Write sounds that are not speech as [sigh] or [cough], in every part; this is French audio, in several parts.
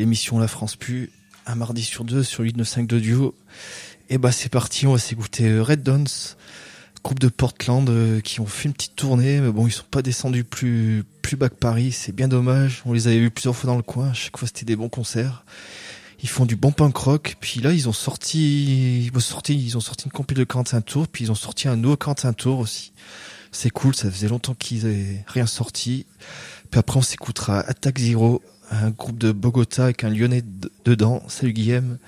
l'émission La France Pu, un mardi sur deux sur 895 de duo. Et bah c'est parti, on va s'écouter euh, Red Dons, groupe de Portland euh, qui ont fait une petite tournée, mais bon ils sont pas descendus plus plus bas que Paris, c'est bien dommage. On les avait vus plusieurs fois dans le coin, à chaque fois c'était des bons concerts. Ils font du bon punk rock, puis là ils ont sorti ils ont sorti ils ont sorti une compil de 45 tours, puis ils ont sorti un nouveau 45 tours aussi. C'est cool, ça faisait longtemps qu'ils avaient rien sorti. Puis après on s'écoutera Attack Zero un groupe de Bogota avec un lyonnais dedans, salut Guillaume,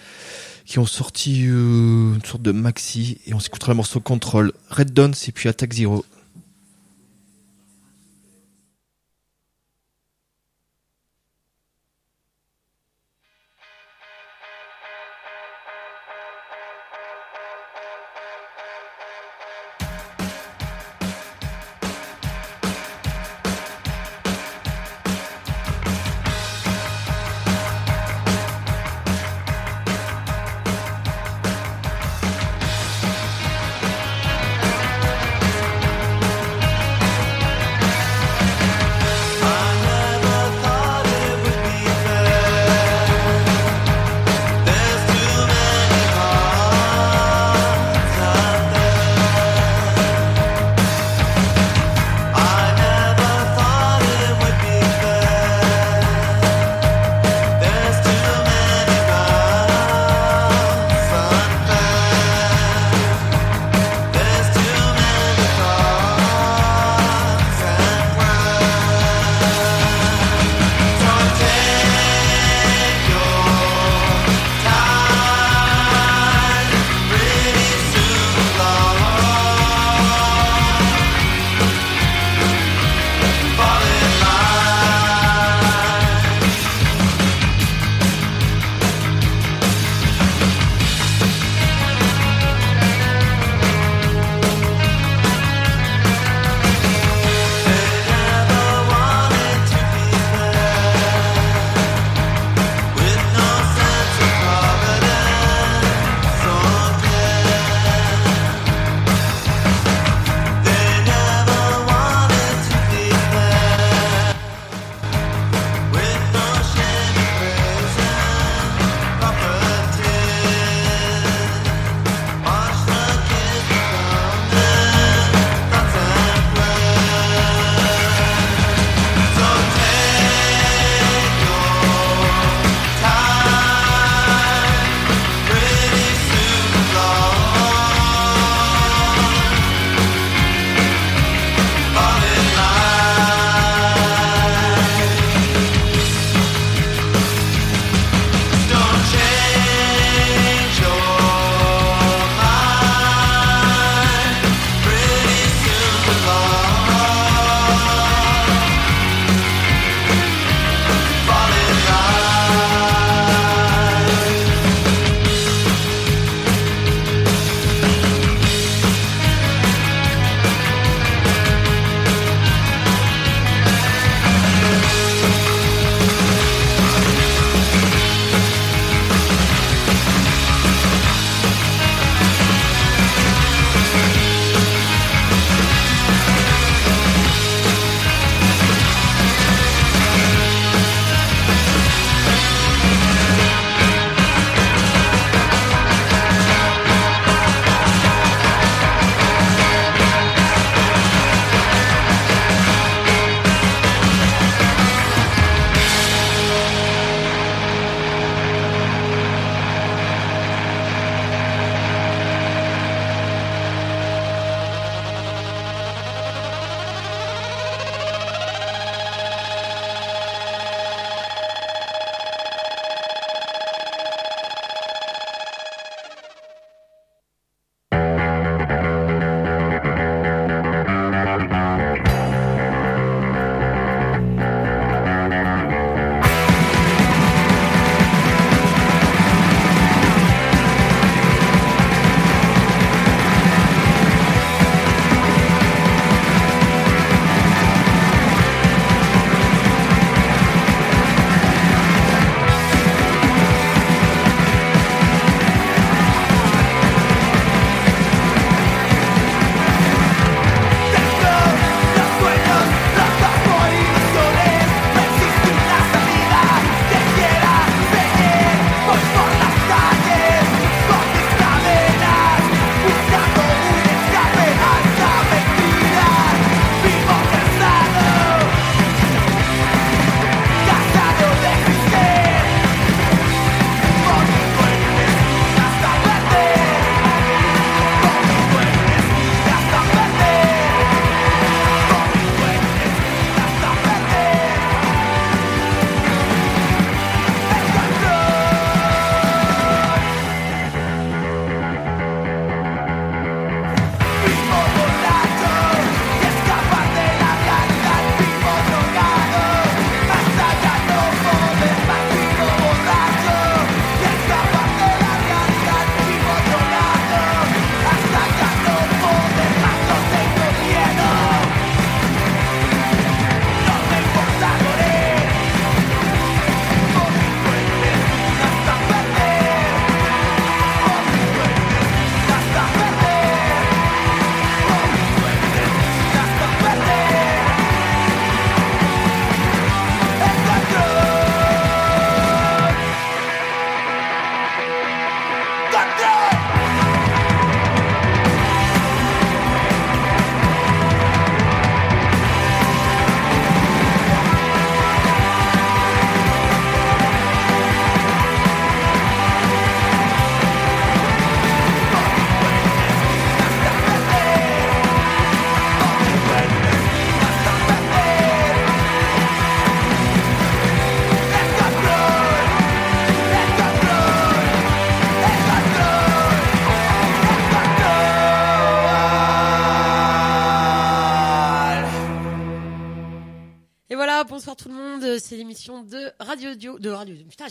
qui ont sorti euh, une sorte de maxi et on s'écoutera le morceau Control, Red Dawn et puis Attack Zero.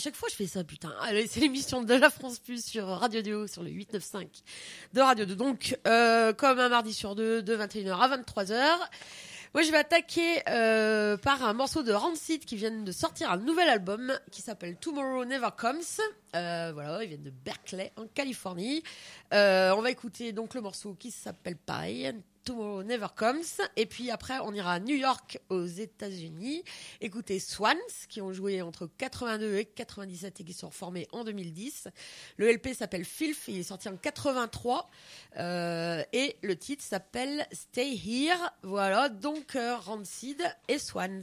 Chaque fois je fais ça, putain. Allez, c'est l'émission de la France Plus sur Radio Dio, sur le 895 de Radio 2. Donc, euh, comme un mardi sur deux, de 21h à 23h. Moi, je vais attaquer euh, par un morceau de Rancid qui vient de sortir un nouvel album qui s'appelle Tomorrow Never Comes. Euh, voilà, ils viennent de Berkeley, en Californie. On va écouter donc le morceau qui s'appelle pareil, Tomorrow Never Comes. Et puis après, on ira à New York, aux États-Unis, écouter Swans, qui ont joué entre 82 et 97 et qui sont formés en 2010. Le LP s'appelle Filth, il est sorti en 83. Euh, et le titre s'appelle Stay Here. Voilà, donc euh, Rancid et Swans.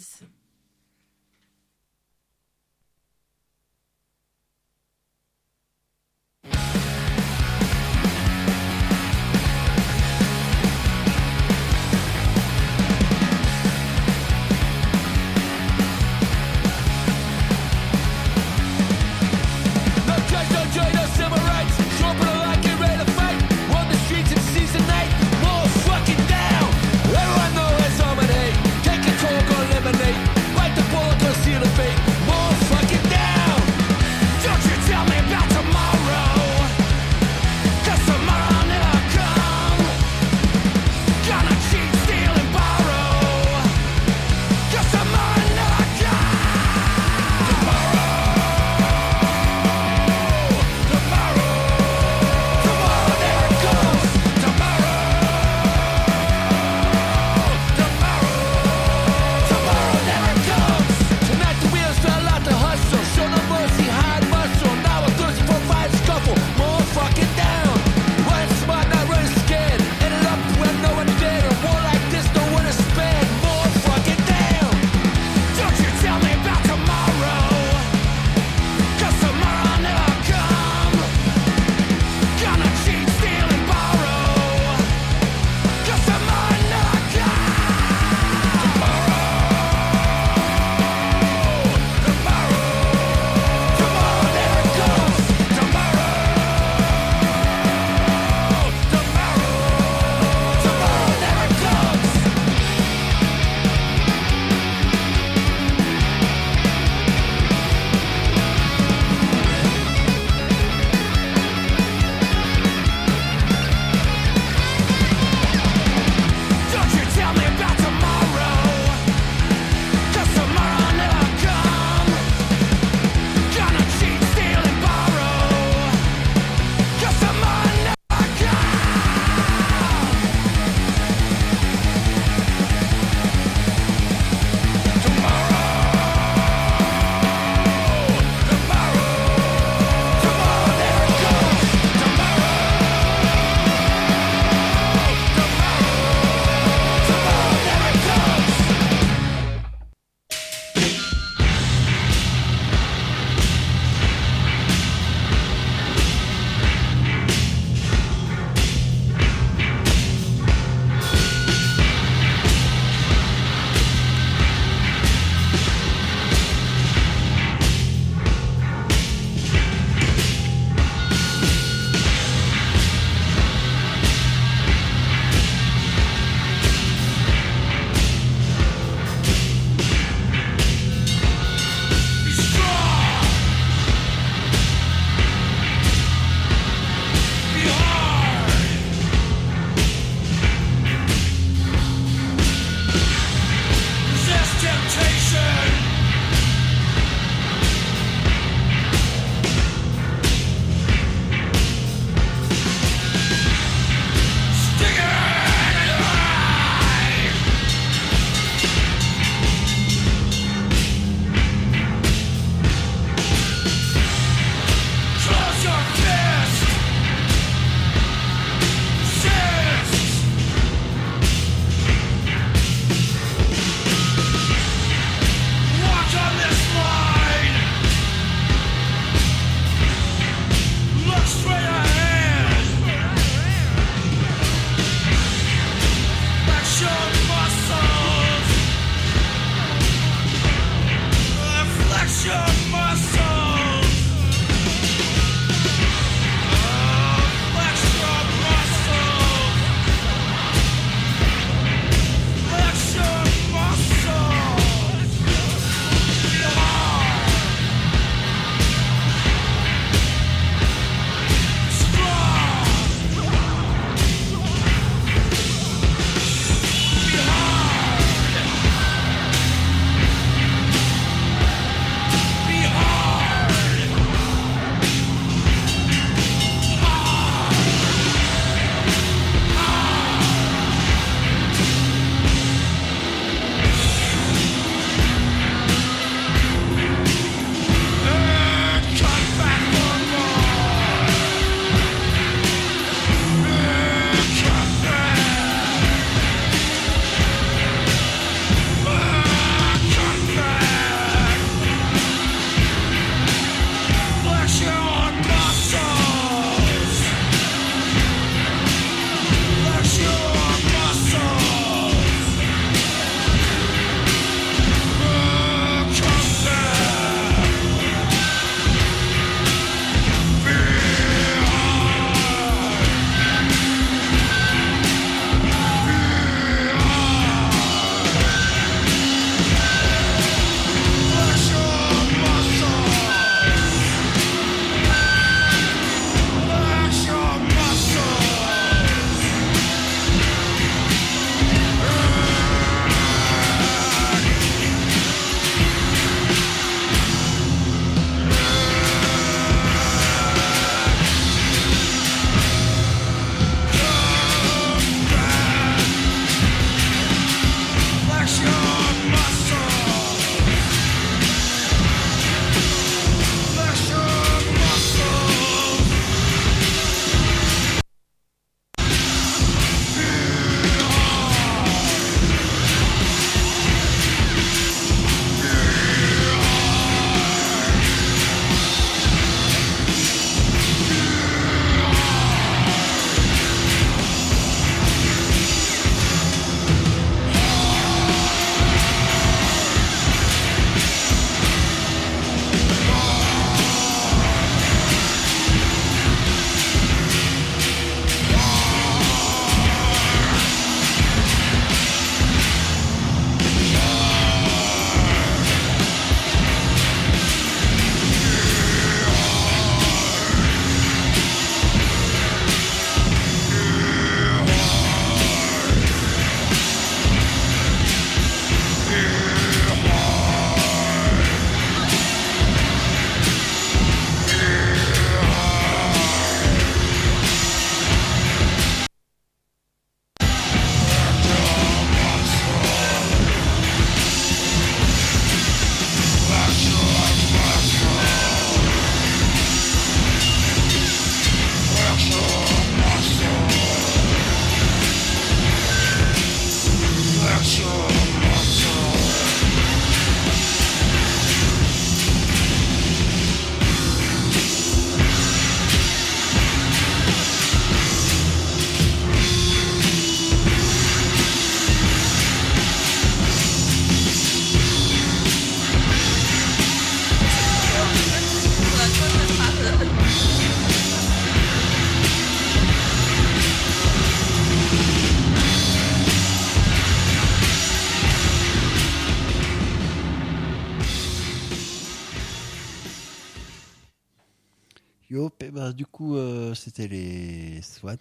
Les Swans.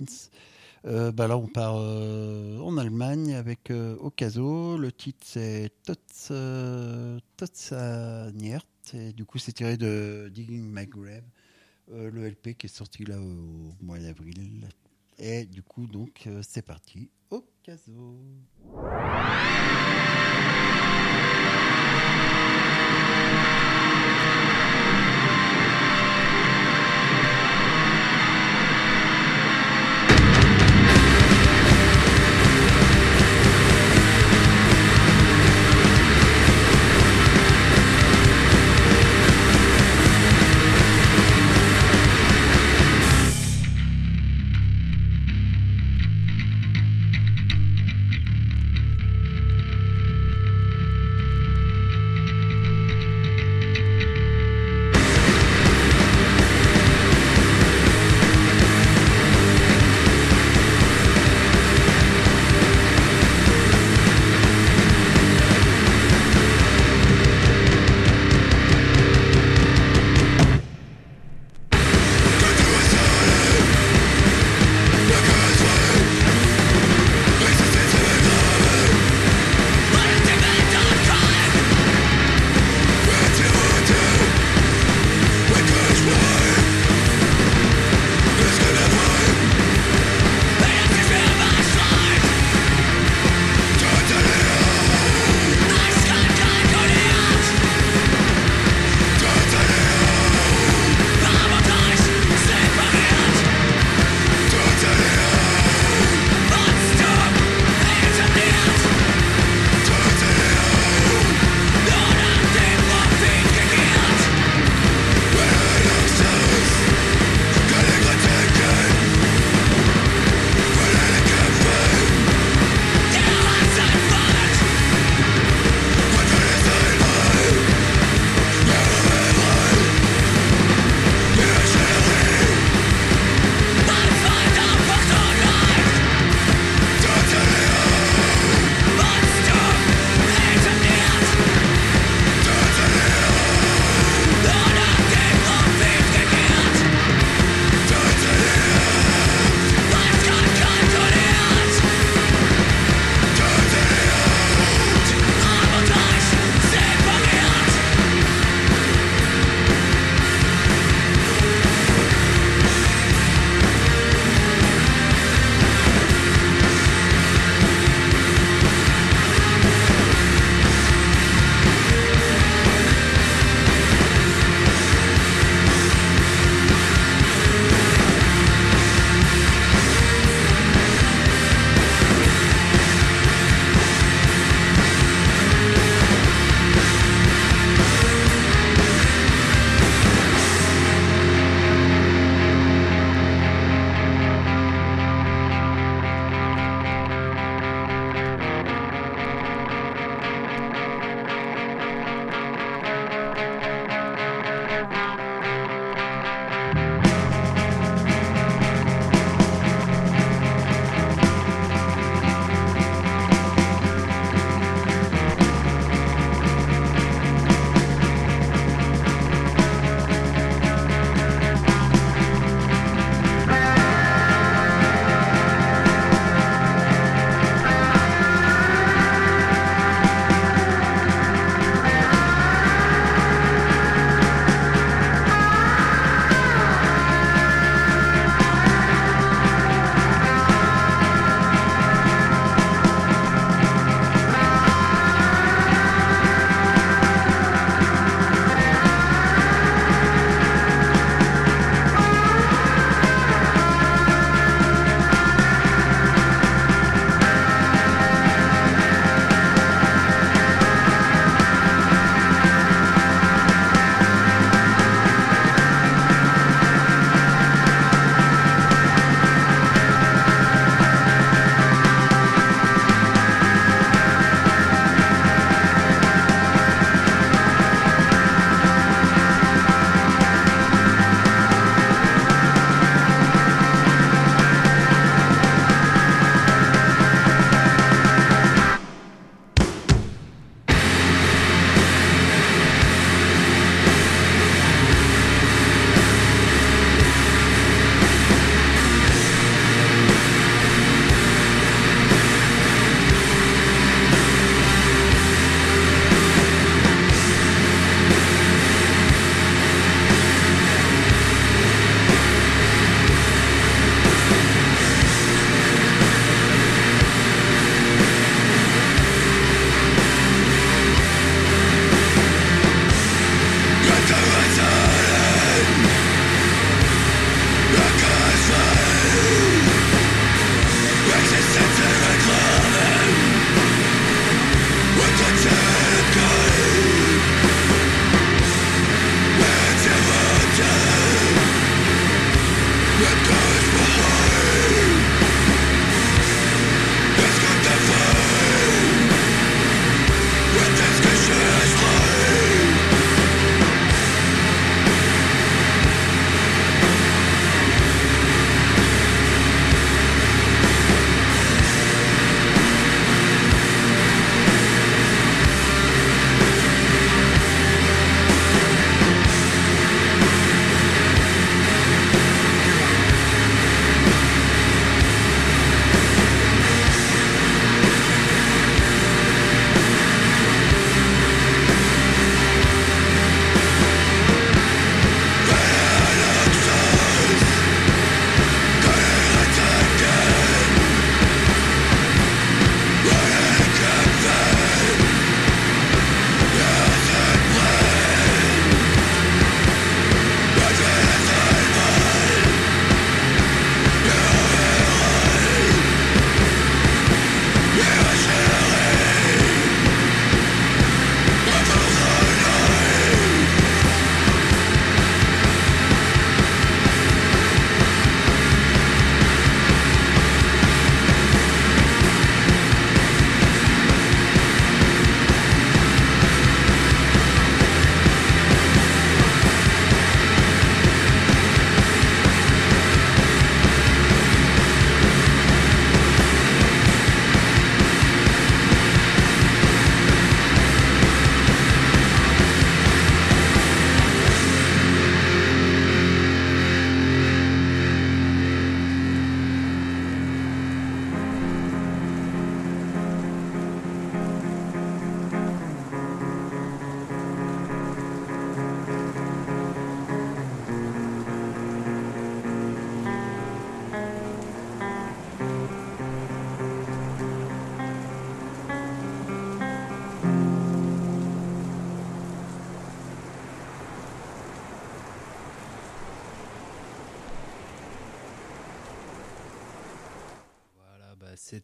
Euh, bah, là, on part euh, en Allemagne avec euh, Okazo. Le titre, c'est Tots, euh. Et du coup, c'est tiré de Digging My Grave, le LP qui est sorti là au, mois d'avril. Et du coup, donc, c'est parti. Okazo.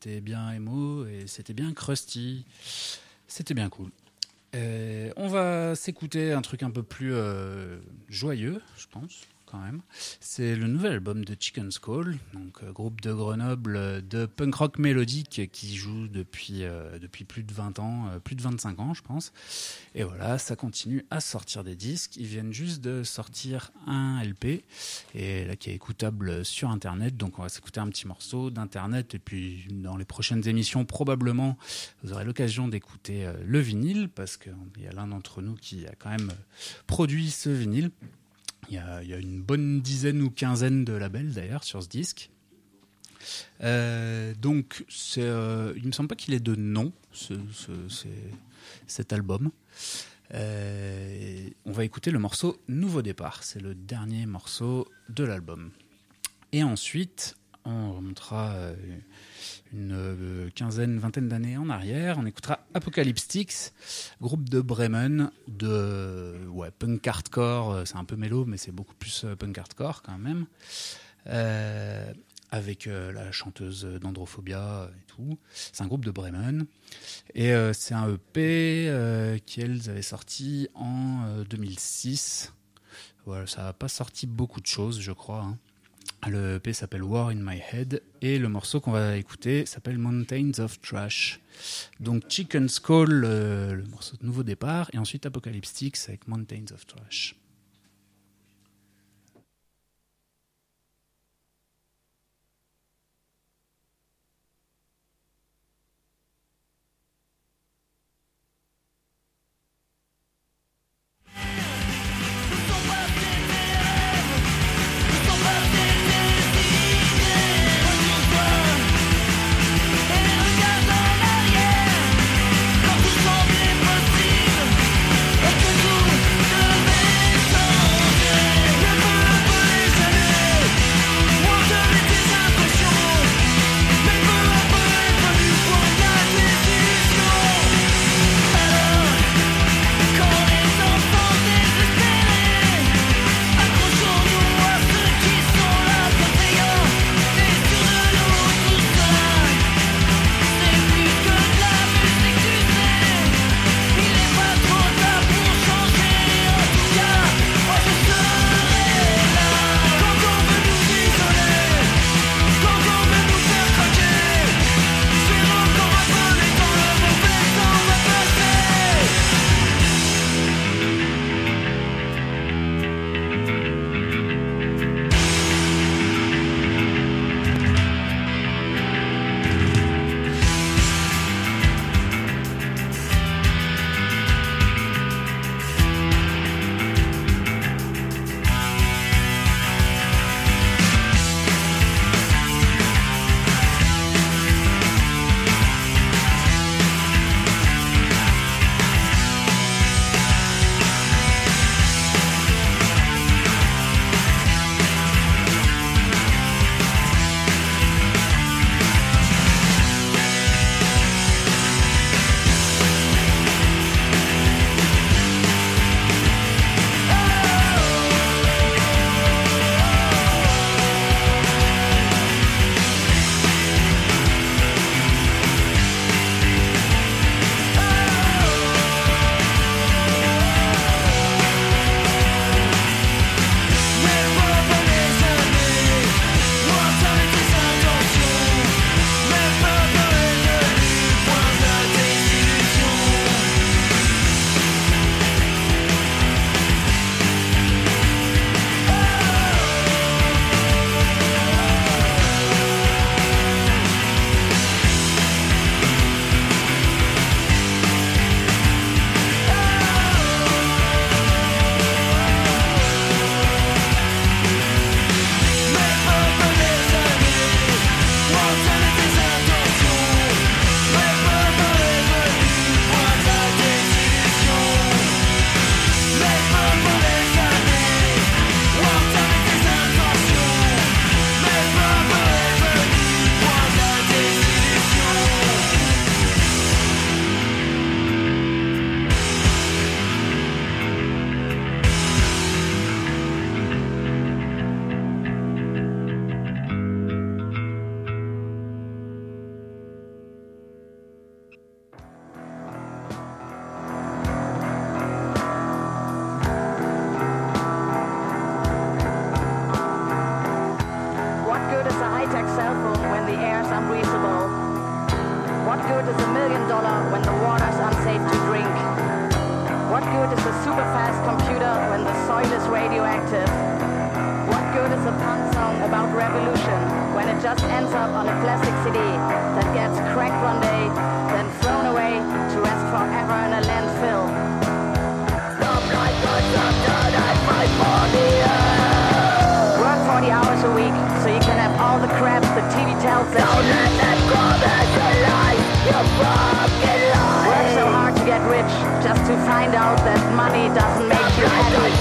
C'était bien emo et c'était bien crusty. C'était bien cool. Euh, on va s'écouter un truc un peu plus euh, joyeux, je pense, C'est le nouvel album de Chicken Skull, donc euh, groupe de Grenoble euh, de punk rock mélodique qui joue depuis, euh, depuis plus de 20 ans, plus de 25 ans, je pense. Et voilà, ça continue à sortir des disques. Ils viennent juste de sortir un LP, et qui est écoutable sur Internet. Donc on va s'écouter un petit morceau d'Internet, et puis dans les prochaines émissions, probablement, vous aurez l'occasion d'écouter le vinyle, parce qu'il y a l'un d'entre nous qui a quand même produit ce vinyle. Il y, a, une bonne dizaine ou quinzaine de labels d'ailleurs sur ce disque. Euh, donc, c'est, euh, il me semble pas qu'il ait de nom, cet album. Euh, on va écouter le morceau Nouveau départ. C'est le dernier morceau de l'album. Et ensuite, on remontera euh, une euh, quinzaine, vingtaine d'années en arrière. On écoutera Apocalyptics, groupe de Bremen, de punk hardcore. euh, C'est un peu mélo, mais c'est beaucoup plus euh, punk hardcore quand même. Avec la chanteuse d'Androphobia et tout. C'est un groupe de Bremen. Et c'est un EP qu'elles avaient sorti en euh, 2006. Voilà, ça n'a pas sorti beaucoup de choses, je crois. hein. Le EP s'appelle War in My Head et le morceau qu'on va écouter s'appelle Mountains of Trash. Donc Chicken Skull, le morceau de nouveau départ, et ensuite Apocalyptics avec Mountains of Trash. Unreasonable. What good is a million dollar when the water's unsafe to drink? What good is a super fast computer when the soil is radioactive? What good is a punk song about revolution when it just ends up on a plastic CD that gets cracked one day, then thrown away to rest forever in a landfill? Just to find out that money doesn't make you happy.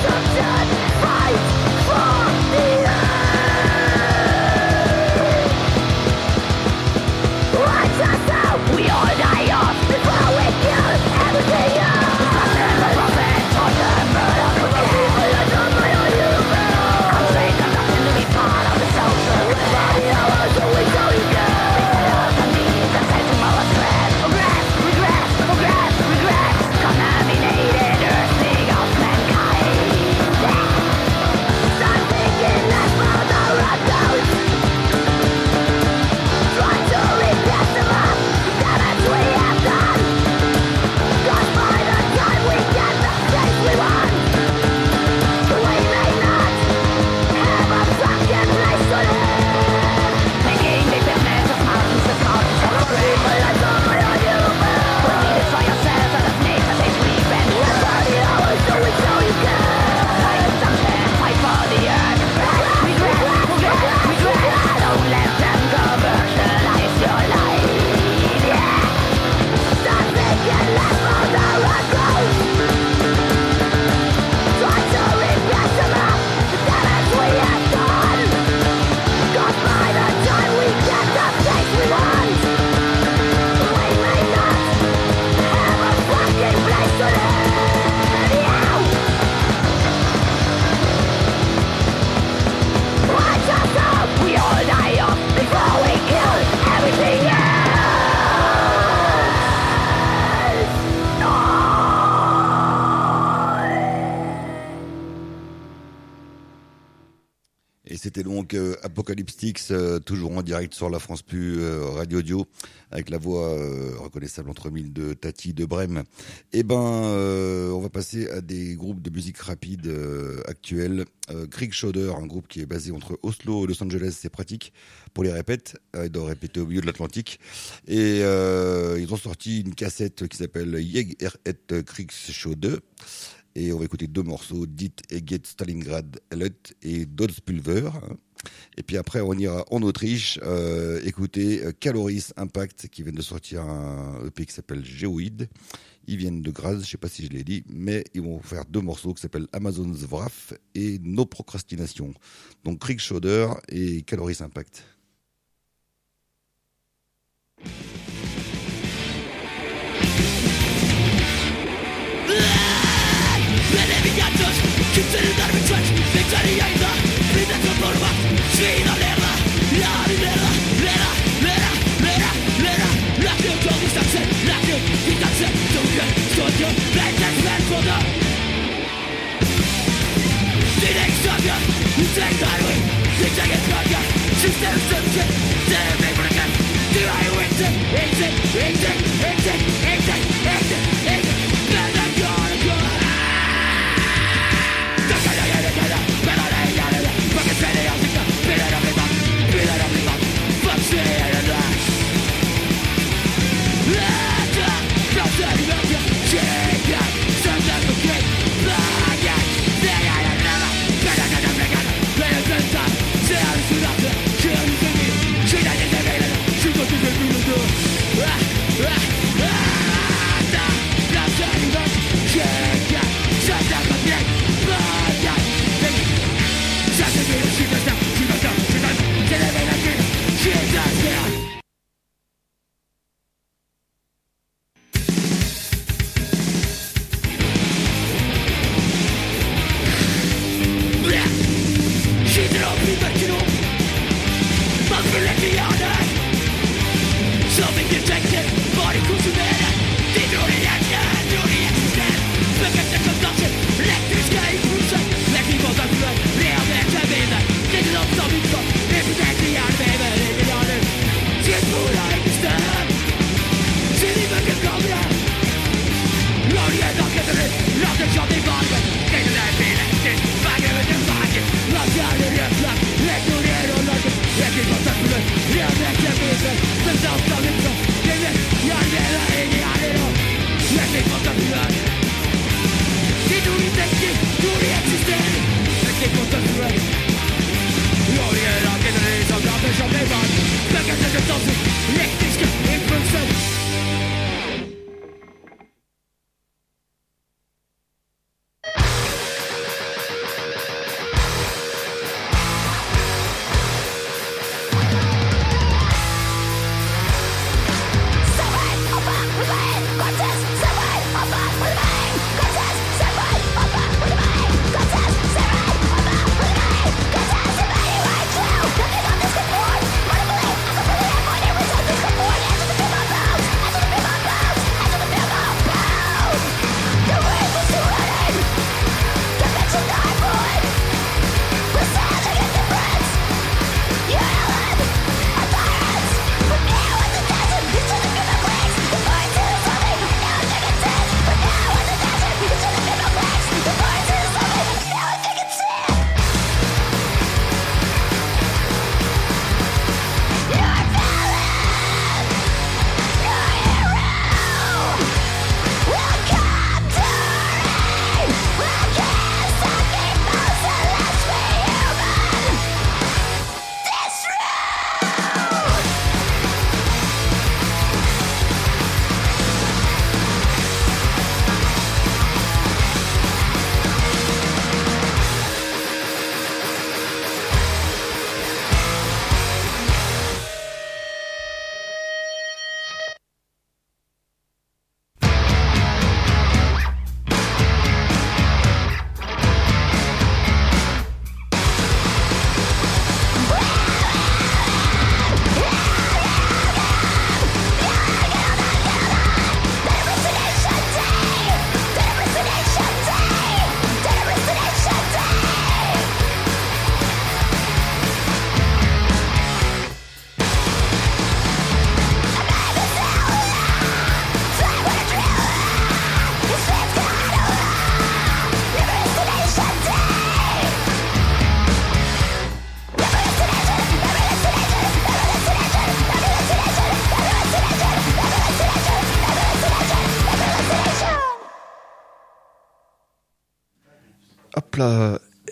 C'était donc euh, Apocalyptix, euh, toujours en direct sur la France Plus euh, Radio Audio, avec la voix euh, reconnaissable entre mille de Tati de Brême. Eh ben, euh, on va passer à des groupes de musique rapide actuels. Creek Shoulder, un groupe qui est basé entre Oslo et Los Angeles, c'est pratique pour les répètes. Ils doivent répéter au milieu de l'Atlantique. Et ils ont sorti une cassette qui s'appelle Yeg et Creek Shoulder. Et on va écouter deux morceaux, Dit et Get Stalingrad Ellet et Dodspulver. Et puis après, on ira en Autriche euh, écouter euh, Caloris Impact qui viennent de sortir un EP qui s'appelle Geoid. Ils viennent de Graz, je sais pas si je l'ai dit, mais ils vont faire deux morceaux qui s'appellent Amazon's Wrath et No Procrastination. Donc Creek Shoulder et Caloris Impact. gigachos Kimsenin darbe çöç Bekleri yayında Bir de toplama Şeyin alera La libera Lera Lera Lera Lera Lakin komuş takse Lakin Gigachse Dunkel Sodyo Benden ver koda Dilek sabya Yüksek darbe Yüksek etkarya Sistem sönke Demek bırakın Dirayı etsin Etsin Etsin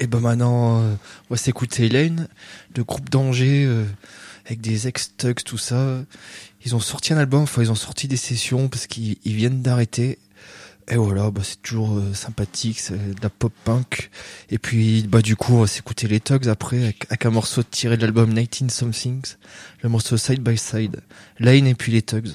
et ben maintenant, euh, on va s'écouter Elaine, le groupe d'Angers, euh, avec des ex-tugs, tout ça. Ils ont sorti un album, enfin ils ont sorti des sessions parce qu'ils ils viennent d'arrêter. Et voilà, bah, c'est toujours euh, sympathique, c'est de la pop punk. Et puis bah du coup, on va s'écouter les Tugs après avec, avec un morceau tiré de l'album 19 Somethings, le morceau Side by Side, Lane et puis les Tugs.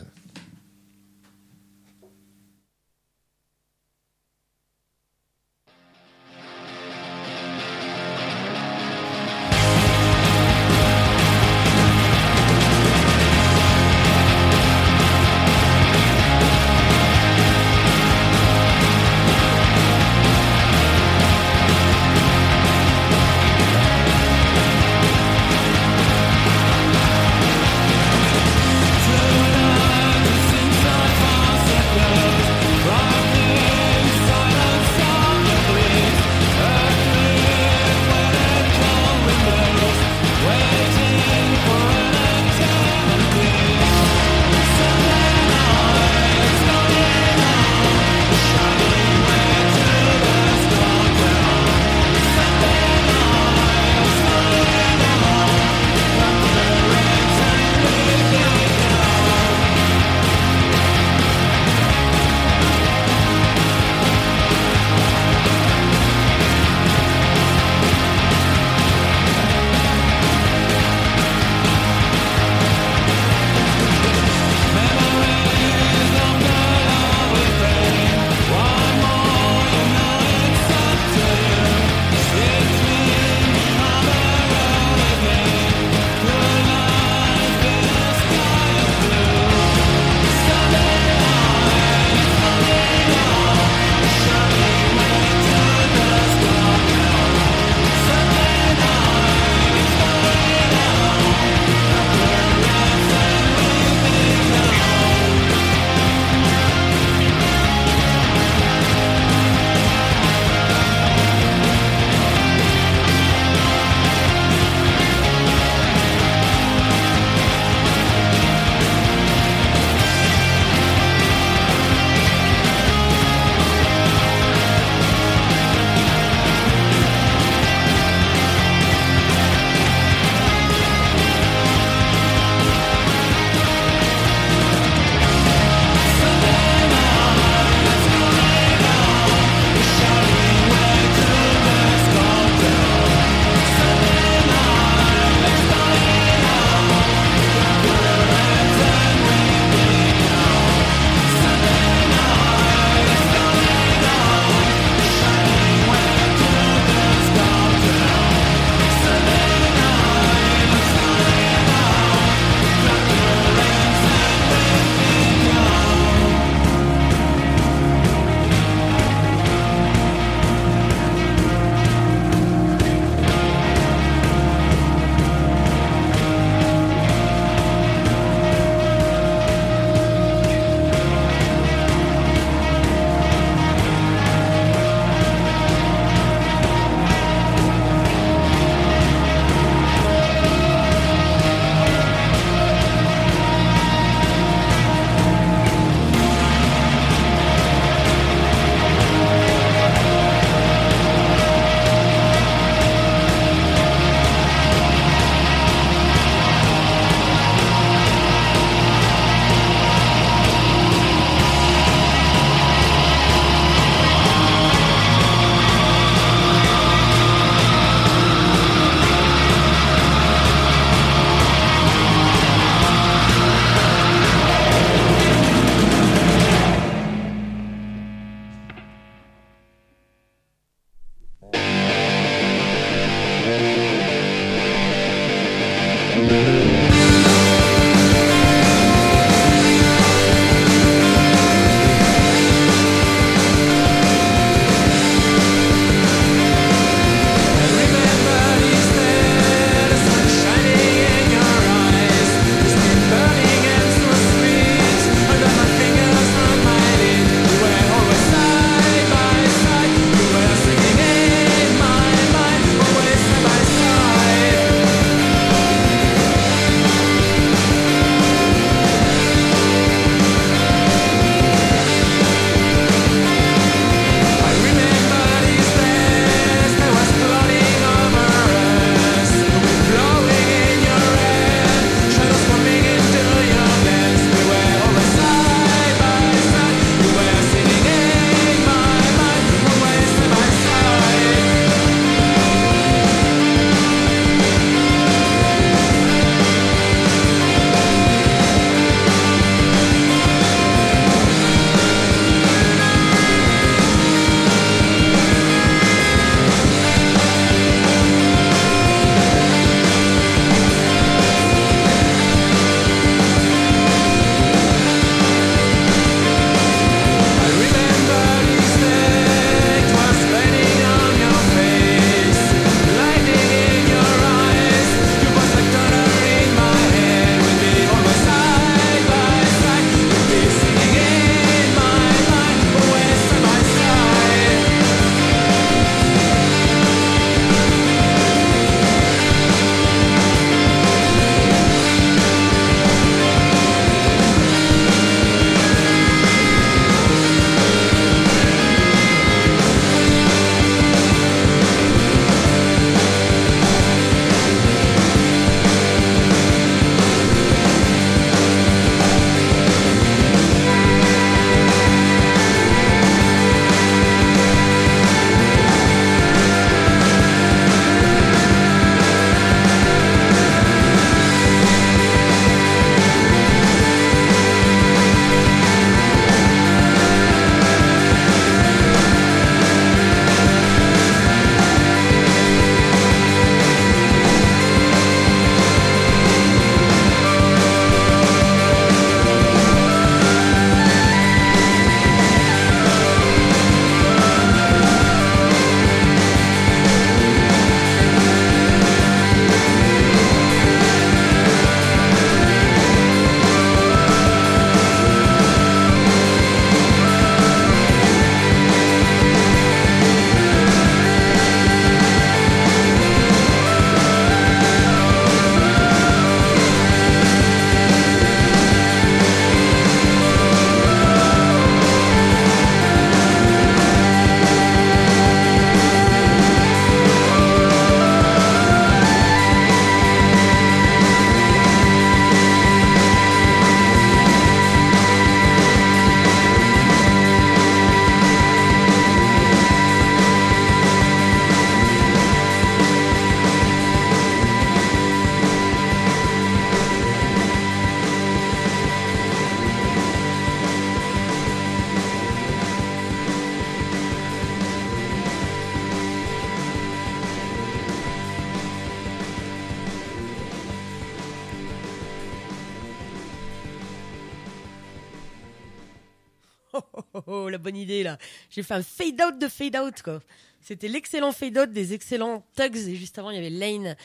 J'ai fait un fade out de fade out quoi. C'était l'excellent fade out des excellents Tugs et juste avant il y avait Lane.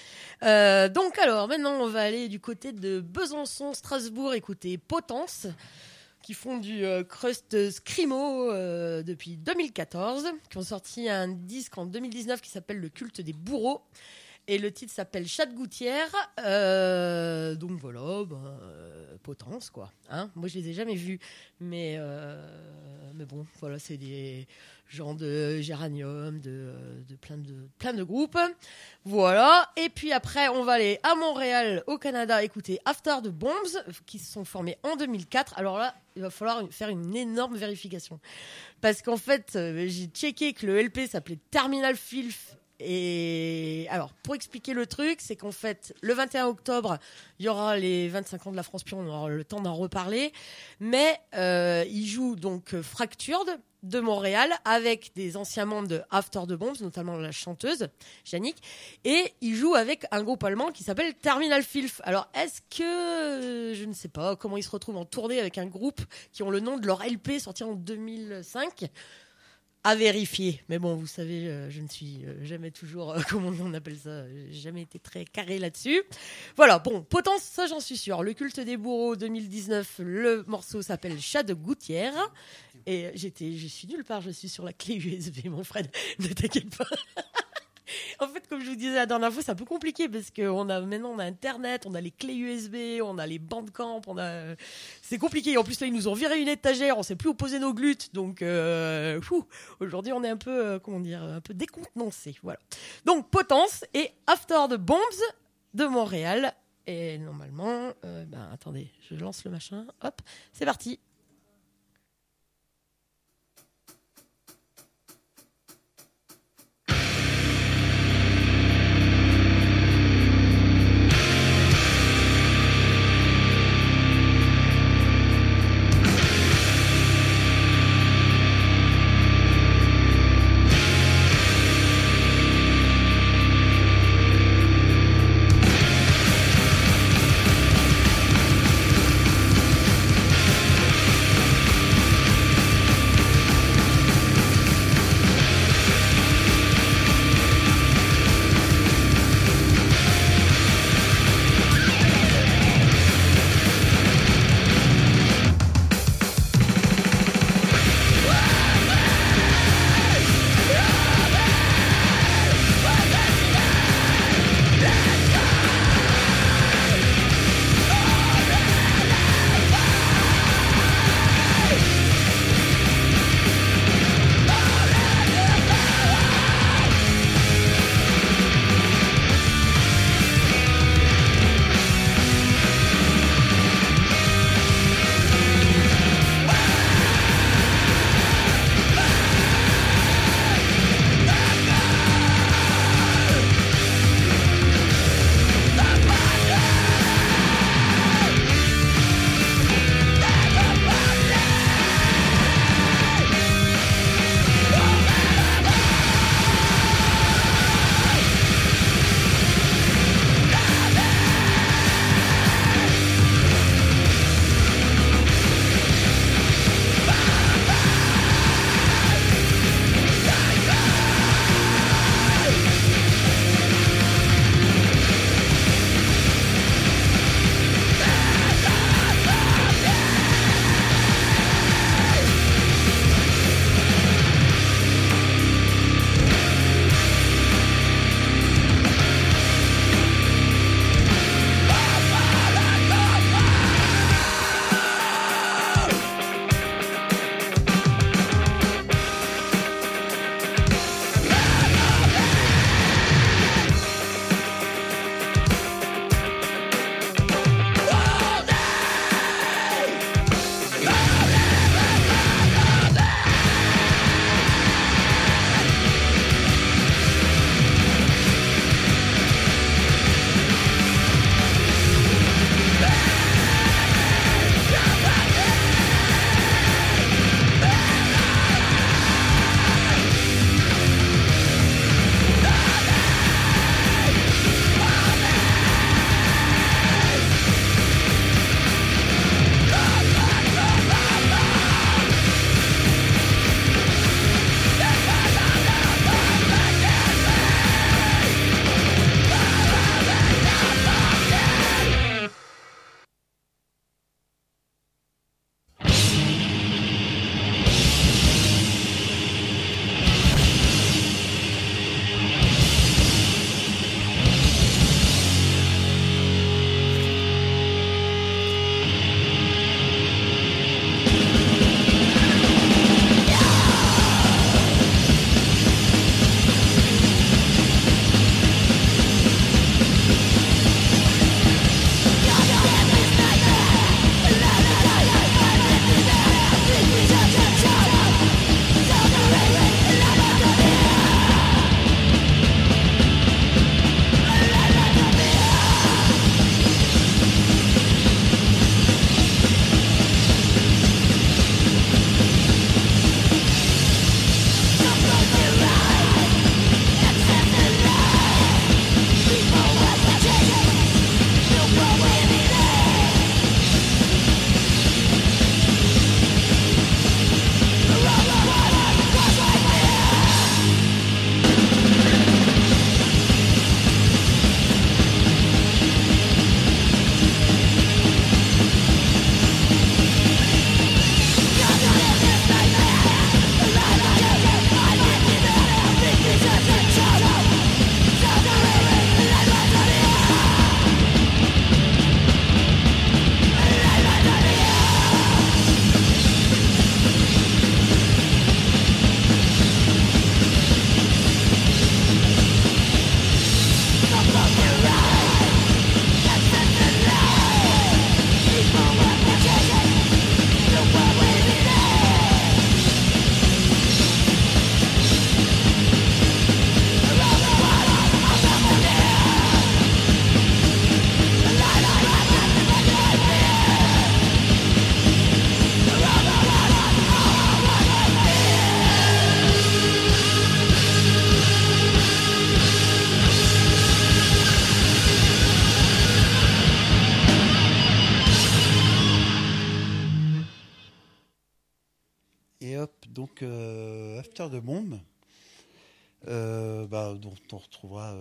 Euh, donc alors maintenant on va aller du côté de Besançon, Strasbourg, écouter Potence qui font du euh, crust scrimo euh, depuis 2014, qui ont sorti un disque en 2019 qui s'appelle Le culte des bourreaux. Et le titre s'appelle Chat de Gouttière. Donc voilà, euh, potence quoi. Hein Moi je les ai jamais vus, mais mais bon, voilà, c'est des gens de Géranium, plein de plein de groupes. Voilà. Et puis après, on va aller à Montréal, au Canada, écouter After the Bombs, qui se sont formés en 2004. Alors là, il va falloir faire une énorme vérification, parce qu'en fait, euh, j'ai checké que le LP s'appelait Terminal Filth Et alors, pour expliquer le truc, c'est qu'en fait, le 21 octobre, il y aura les 25 ans de la France Pion, on aura le temps d'en reparler. Mais euh, il joue donc euh, Fractured de Montréal avec des anciens membres de After the Bombs, notamment la chanteuse Yannick, et il joue avec un groupe allemand qui s'appelle Terminal Filth. Alors, est-ce que euh, je ne sais pas comment ils se retrouvent en tournée avec un groupe qui ont le nom de leur LP sorti en 2005 à vérifier. Mais bon, vous savez, euh, je ne suis euh, jamais toujours, euh, [laughs] comment on appelle ça, jamais été très carré là-dessus. Voilà, bon, potence, ça j'en suis sûr. Le culte des bourreaux 2019, le morceau s'appelle Chat de Gouttière. Et j'étais, je suis nulle part, je suis sur la clé [laughs] USB, mon frère, [laughs] ne t'inquiète pas. En fait, comme je vous disais la dernière fois, c'est un peu compliqué parce que on a maintenant on a Internet, on a les clés USB, on a les bandcamp, on a c'est compliqué. En plus là, ils nous ont viré une étagère, on sait plus où poser nos glutes, donc euh, aujourd'hui on est un peu euh, comment dire, un peu décontenancé. Voilà. Donc Potence et After the Bombs de Montréal. Et normalement, euh, ben attendez, je lance le machin. Hop, c'est parti.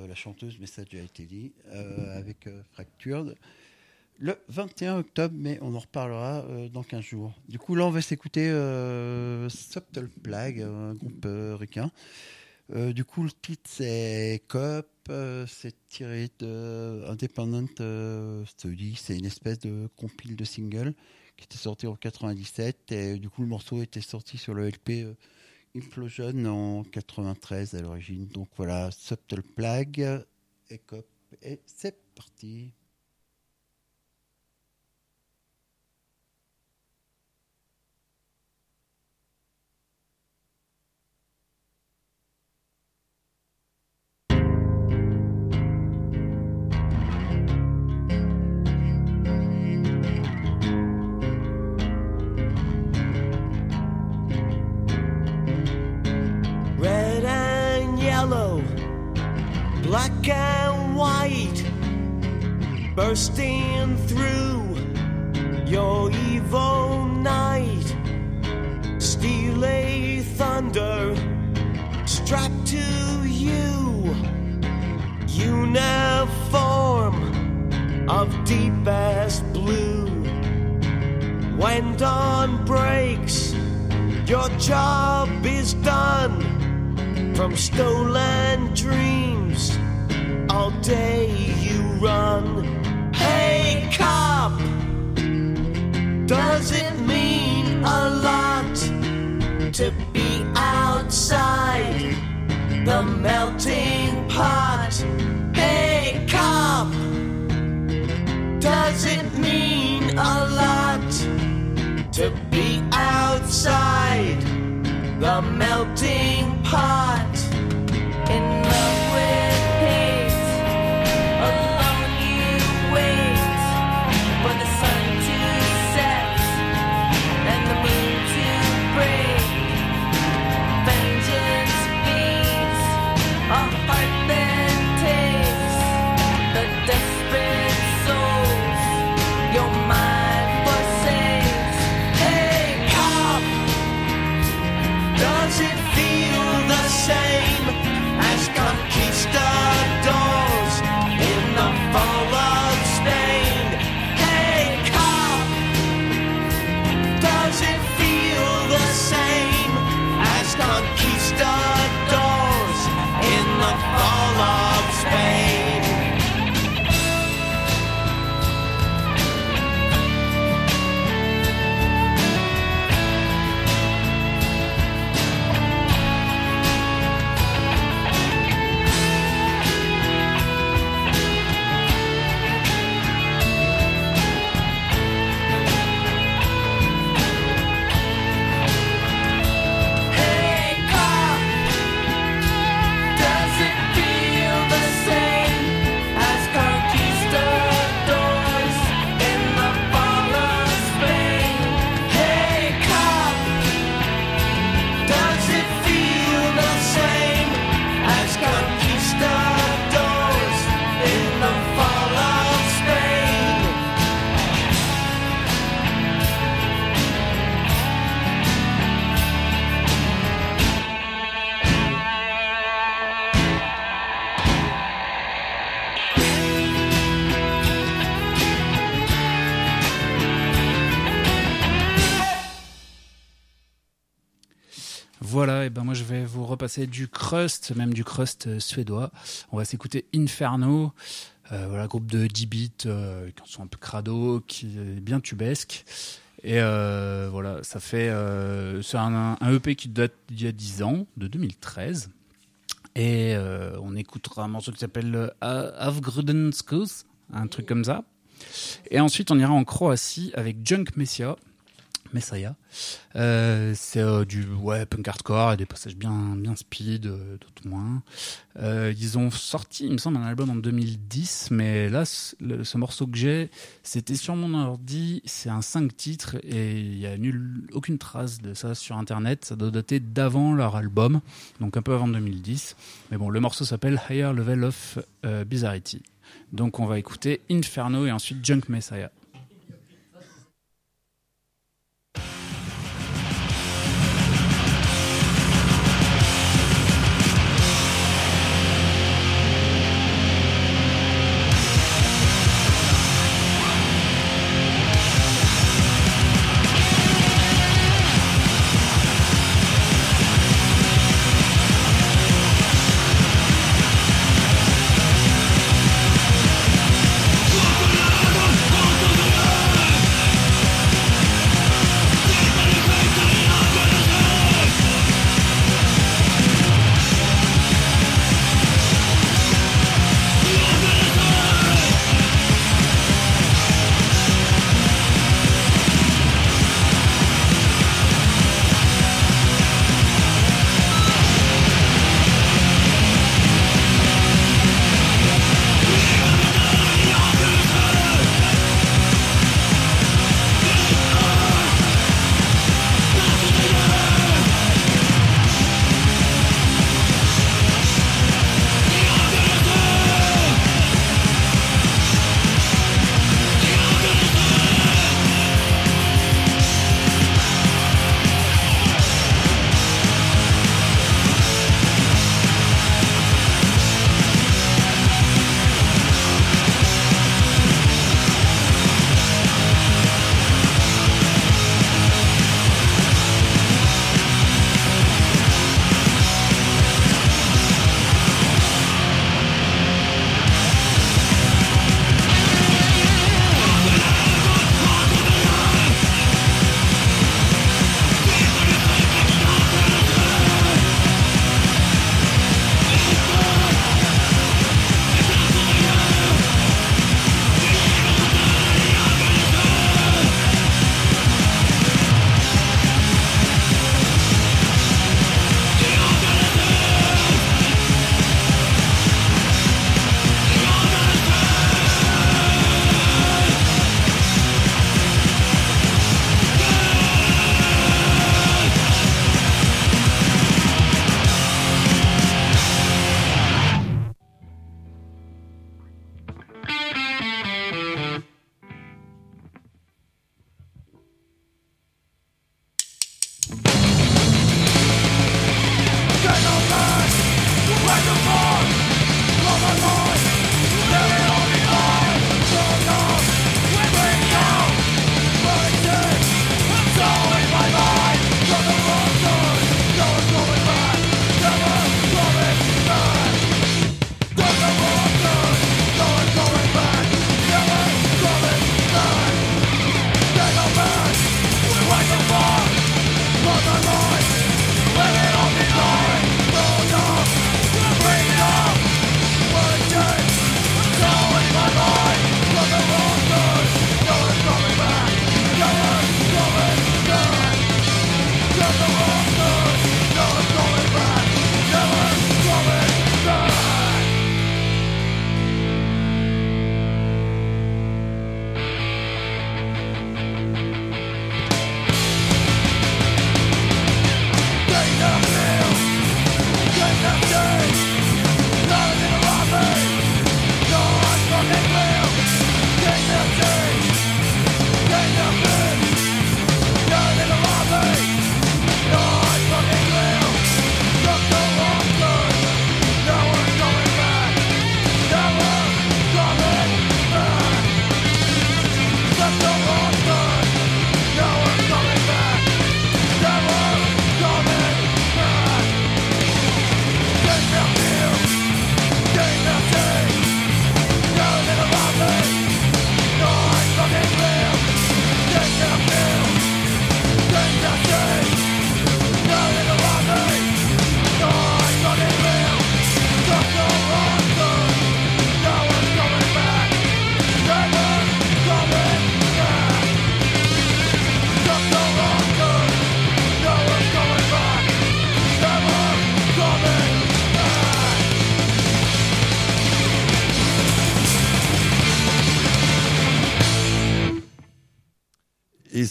La chanteuse, mais ça a déjà été dit, euh, avec euh, Fractured, le 21 octobre, mais on en reparlera euh, dans 15 jours. Du coup, là, on va s'écouter euh, Subtle Plague, un groupe ricain. Du coup, le titre c'est Cop, c'est tiré de Independent Study, c'est une espèce de compile de single qui était sorti en 97 et du coup le morceau était sorti sur le LP Implosion en 93 à l'origine. Donc voilà, Subtle Plague et c'est parti. Black and white, bursting through your evil night. Steely thunder strapped to you, uniform of deepest blue. When dawn breaks, your job is done from stolen dreams. All day you run. Hey, cop, does it mean a lot to be outside the melting pot? Hey, cop, does it mean a lot to be outside the melting pot? In love with repasser du crust, même du crust euh, suédois. On va s'écouter Inferno, euh, voilà, groupe de 10 bits euh, qui sont un peu crado, qui est bien tubesque. Et voilà, ça fait c'est un, EP qui date d'il y a 10 ans, de 2013. Et on écoutera un morceau qui s'appelle Avgrudenskus, un truc comme ça. Et ensuite, on ira en Croatie avec Junk Messiah. Messiah. Euh, c'est euh, du ouais, punk hardcore et des passages bien, bien speed, euh, d'autres moins. Euh, ils ont sorti, il me semble, un album en 2010, mais là, ce, morceau que j'ai, c'était sur mon ordi, c'est un 5 titres et il n'y a aucune trace de ça sur internet. Ça doit dater d'avant leur album, donc un peu avant 2010. Mais bon, le morceau s'appelle Higher Level of Bizarrity. Donc on va écouter Inferno et ensuite Junk Messiah.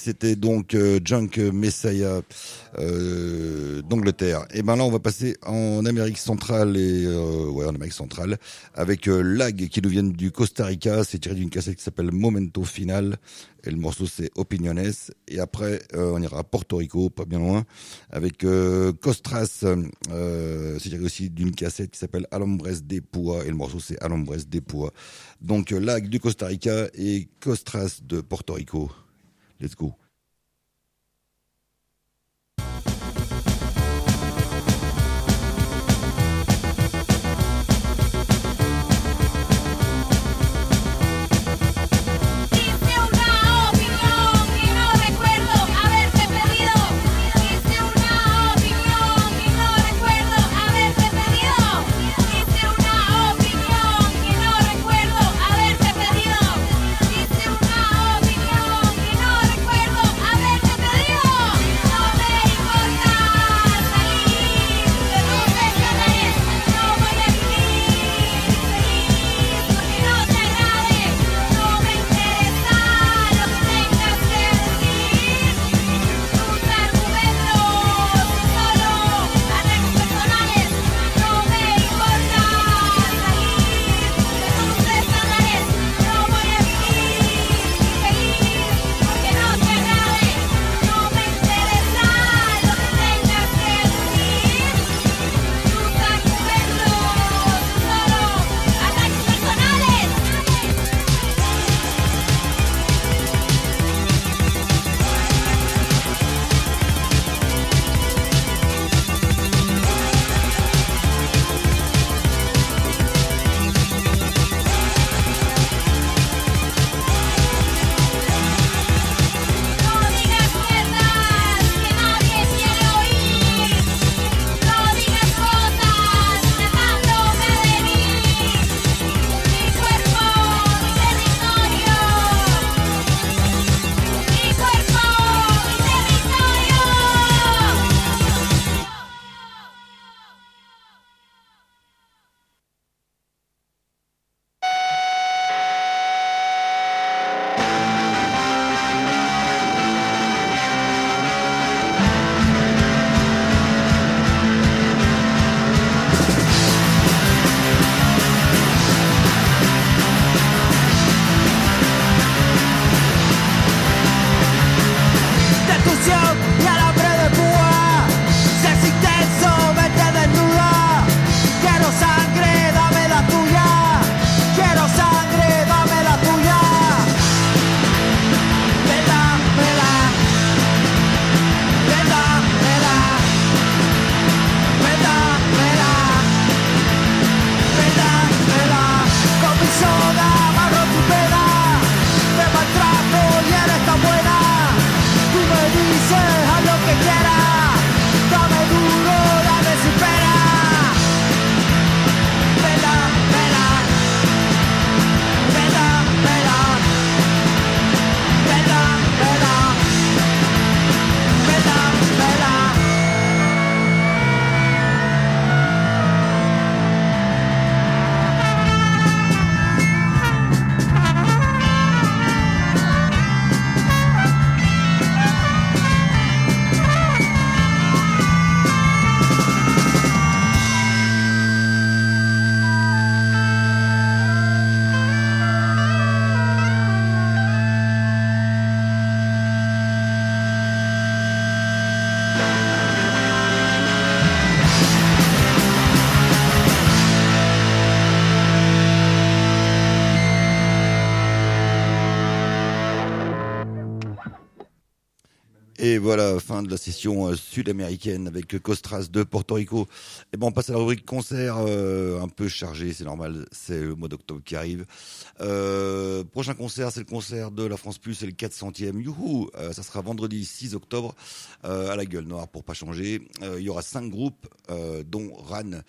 C'était donc euh, Junk Messiah euh, d'Angleterre. Et ben là, on va passer en Amérique centrale et euh, ouais, en Amérique centrale avec Lag qui nous vient du Costa Rica. C'est tiré d'une cassette qui s'appelle Momento Final. Et le morceau c'est Opiniones. Et après, on ira à Porto Rico, pas bien loin, avec Costras. C'est tiré aussi d'une cassette qui s'appelle Alombres de Pua. Et le morceau c'est Alombres de Pua. Donc Lag du Costa Rica et Costras de Porto Rico. Let's go. Voilà, de la session euh, sud-américaine avec Costras de Porto Rico. Et on passe à la rubrique concert, euh, un peu chargé, c'est normal, c'est le mois d'octobre qui arrive. Euh, prochain concert, c'est le concert de la France Plus, c'est le 400e. Youhou Ça sera vendredi 6 octobre à la Gueule Noire pour pas changer. Il y aura cinq groupes, dont Ran,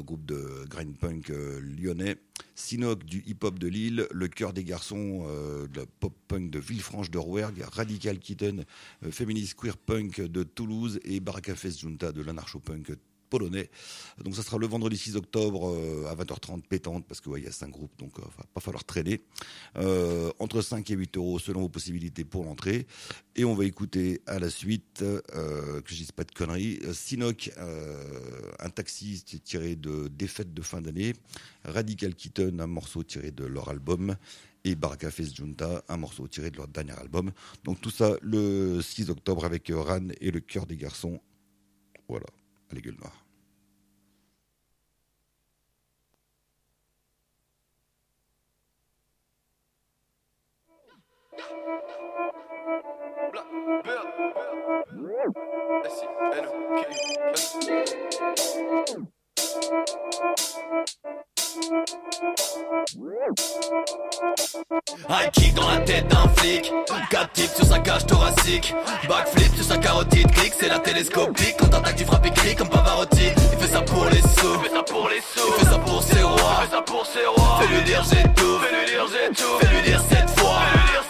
groupe de grind punk lyonnais, Sinoc du hip-hop de Lille, le Cœur des Garçons de la pop-punk de Villefranche de Rouergue, Radical Kitten, Féministe Queer Punk de Toulouse et Baraka Fest Junta de l'anarcho-punk polonais. Donc ça sera le vendredi 6 octobre euh, à 20h30 pétante parce que il y a cinq groupes donc euh, va pas falloir traîner. Euh, entre 5 et 8 euros selon vos possibilités pour l'entrée. Et on va écouter à la suite, que je dise pas de conneries, Sinoc, un taxi tiré de Défaite de fin d'année, Radical Kitten, un morceau tiré de leur album, et Baraka Face Junta, un morceau tiré de leur dernier album. Donc tout ça le 6 octobre avec euh, Ran et le cœur des garçons. Voilà, allez gueule noire. High kick dans la tête d'un flic. Quatre types sur sa cage thoracique. Backflip sur sa carotide Clic c'est la télescopique. Quand t'attaques tu frappes et clic comme Pavarotti. Il fait ça pour les sous. Il fait ça pour les sous. Il fait ça pour ses rois. Il fait ça pour ses rois. Fais-lui dire j'ai tout. Fais-lui dire j'ai tout. Fais-lui dire cette fois.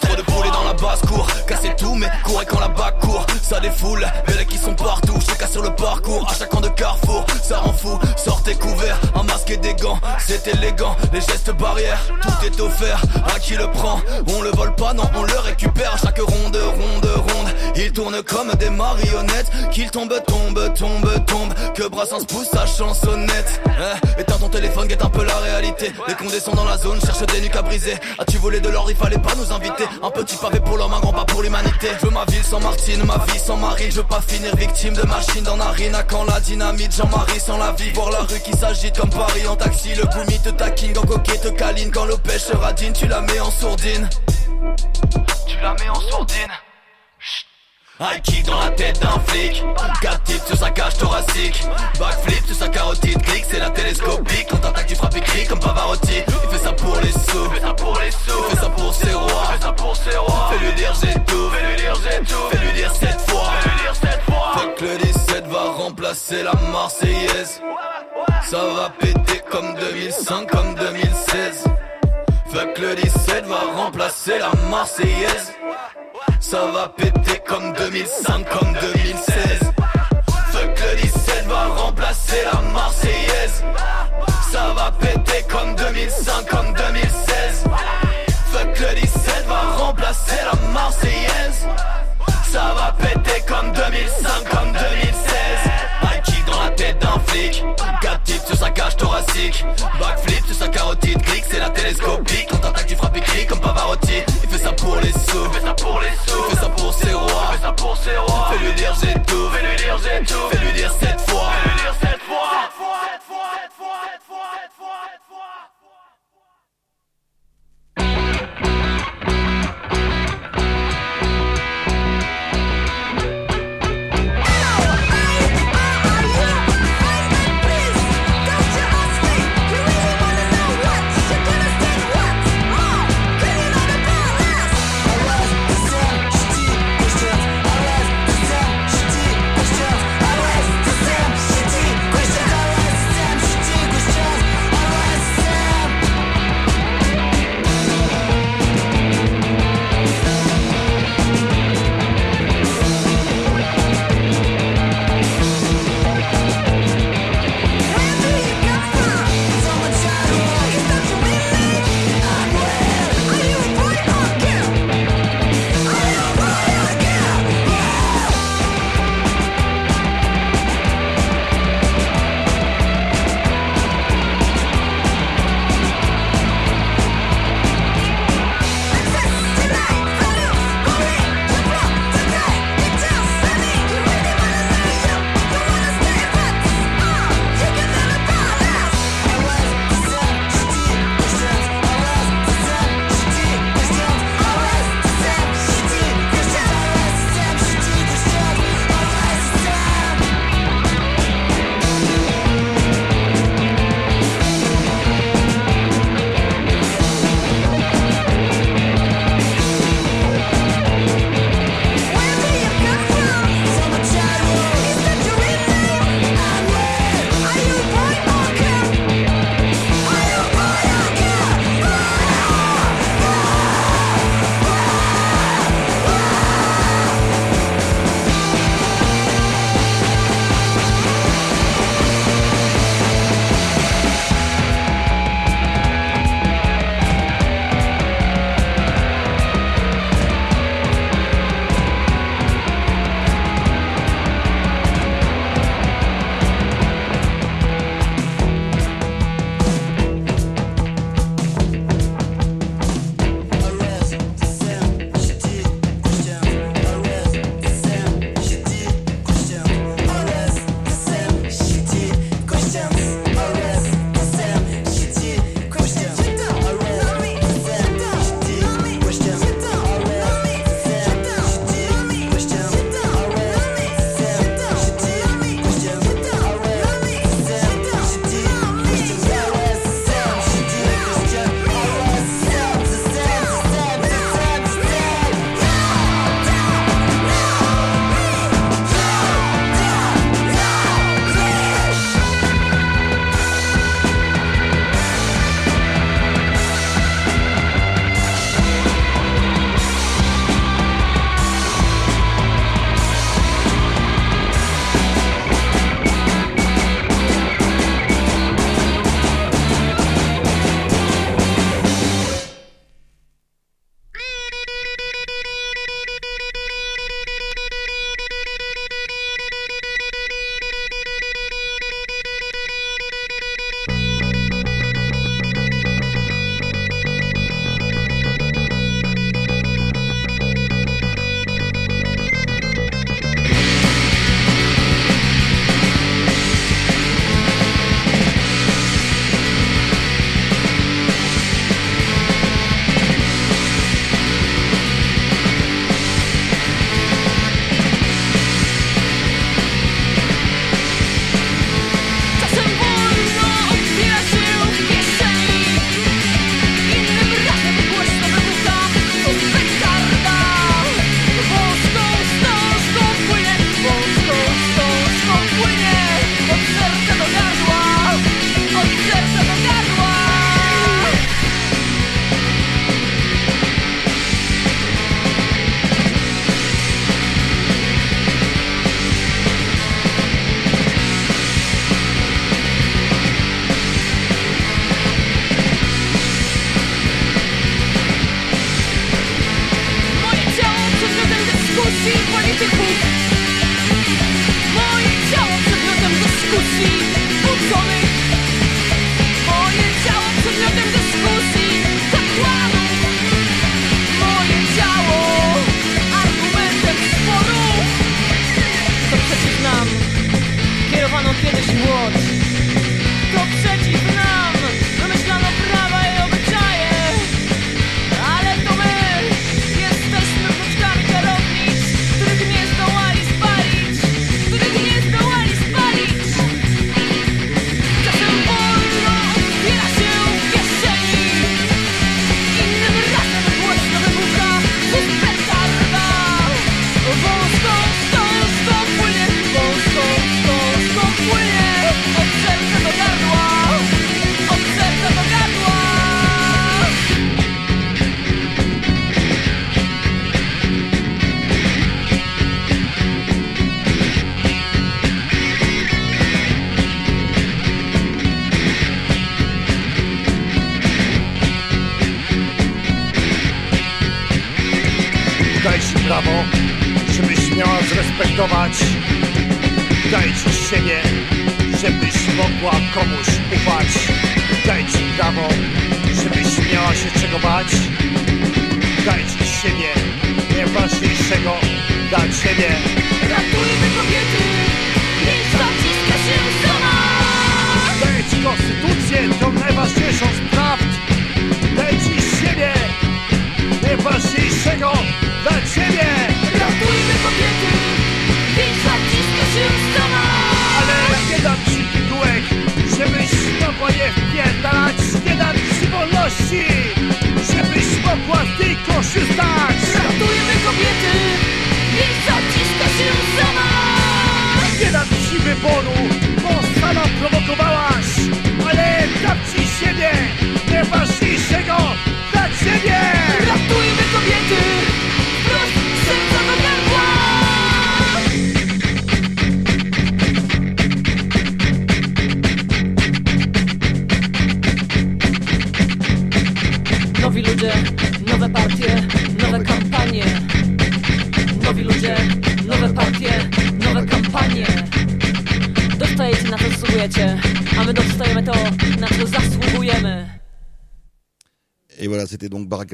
Trop de poulets dans la basse cour Casser tout mais courir quand la bac court. Ça défoule Mais les qui sont partout. Casse sur le parcours À chaque camp de carrefour. Ça rend fou Sortez couverts. Un masque et des gants C'est élégant. Les gestes barrières Tout est offert. À qui le prend? On le vole pas Non on le récupère. À chaque ronde ronde ronde. Il tourne comme des marionnettes. Qu'il tombe tombe tombe tombe. Que Brassens pousse sa chansonnette. Eh, Éteins ton téléphone guette un peu la réalité. Les condés sont dans la zone Cherche des nuques à briser. As-tu volé de l'or? Il fallait pas nous inviter. Un petit pavé pour l'homme Un grand pas pour Je veux ma ville sans Martine Ma vie sans Marine. Je veux pas finir victime de machine dans narine À quand la dynamite Jean-Marie sans la vie Voir la rue qui s'agite comme Paris en taxi. Le goumi te taquine Quand coquet te câline. Quand le pêche radine Tu la mets en sourdine. Tu la mets en sourdine High kick dans la tête d'un flic. Quatre types sur sa cage thoracique. Backflip sur sa carotide Clic c'est la télescopique. Quand t'attaques tu frappes et clic comme Pavarotti. Il fait ça pour les sous. Il fait ça pour les sous. Il fait ça pour ses rois. Il fait ça pour ses rois. Fais-lui dire j'ai tout. Fais-lui dire j'ai tout. Fais-lui dire cette fois. Fais-lui dire cette fois. Fuck le 17 va remplacer la Marseillaise. Ça va péter comme 2005 comme 2016 Fuck le 17 va remplacer la Marseillaise ça va péter comme 2005, comme 2016. Fuck le 17 va remplacer la Marseillaise. Ça va péter comme 2005, comme 2016. Fuck le 17 va remplacer la Marseillaise. Ça va péter comme 2005, comme 2016. Flic. Quatre types sur sa cage thoracique. Backflip sur sa carotide. Clic, c'est la télescopique. Quand t'attaques, tu frappes et clic comme Pavarotti. Il fait ça pour les sous. Il fait ça pour les sous. Il fait ça pour ses rois. Il fait ça pour ses rois. Fais-lui dire j'ai tout. Fais-lui dire j'ai tout. Fais-lui dire cette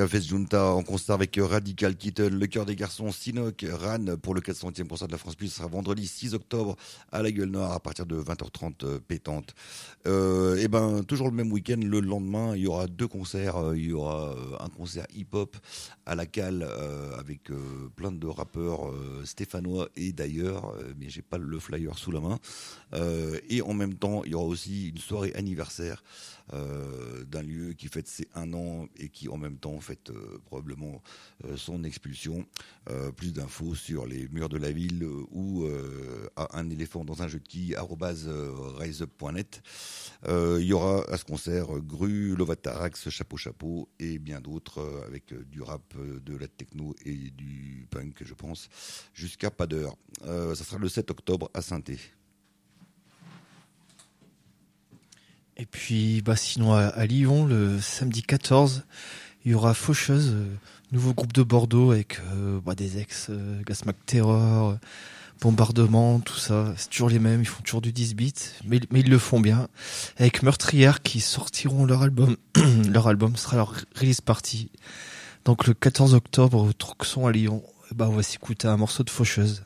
Fest Junta en concert avec Radical Kitten, Le Cœur des Garçons, Sinoc, Ran pour le 400e concert de la France Plus. Ce sera vendredi 6 octobre à la Gueule Noire à partir de 20h30 euh, pétante. Euh, et ben, toujours le même week-end, le lendemain, il y aura deux concerts. Euh, Il y aura un concert hip-hop à la cale avec plein de rappeurs stéphanois et d'ailleurs, mais j'ai pas le flyer sous la main. Et en même temps, il y aura aussi une soirée anniversaire euh, d'un lieu qui fête ses un an et qui en même temps fête euh, probablement euh, son expulsion. Plus d'infos sur les murs de la ville ou un éléphant dans un jeu de riseup.net. Euh, il y aura à ce concert Gru, Lovatarax, Chapeau Chapeau et bien d'autres avec du rap, de la techno et du punk, je pense, jusqu'à pas d'heure. Ça sera le 7 octobre à saint Et puis, bah, sinon, à, Lyon, le samedi 14, il y aura Faucheuse, euh, nouveau groupe de Bordeaux avec euh, bah, des ex, euh, Gasmac Terror, Bombardement, tout ça. C'est toujours les mêmes, ils font toujours du 10 bits, mais, mais ils le font bien. Avec Meurtrière qui sortiront leur album. [clears throat] leur album sera leur release party. Donc le 14 octobre au Troxon à Lyon, bah, on va s'écouter un morceau de Faucheuse.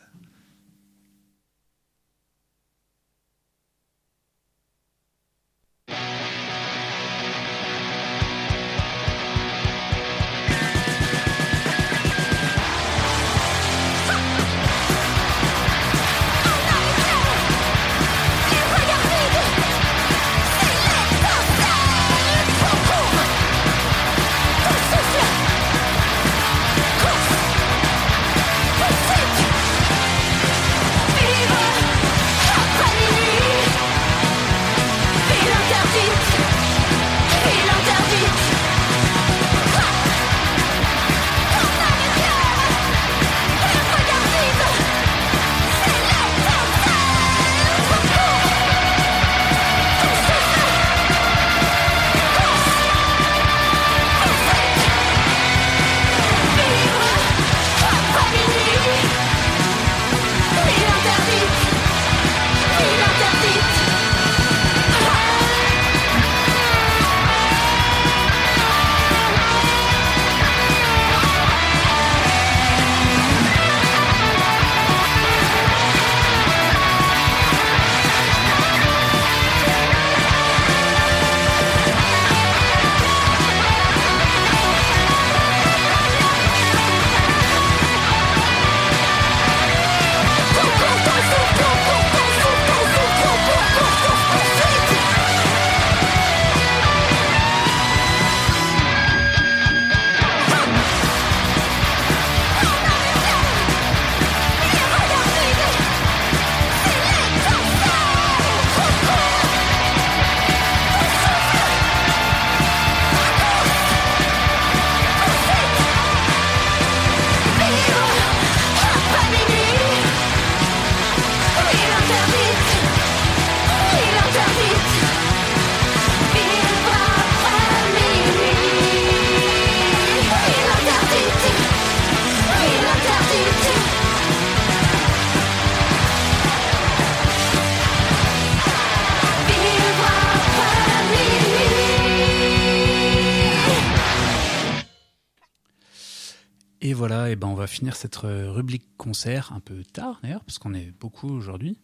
Finir cette euh, rubrique concert un peu tard d'ailleurs, parce qu'on est beaucoup aujourd'hui,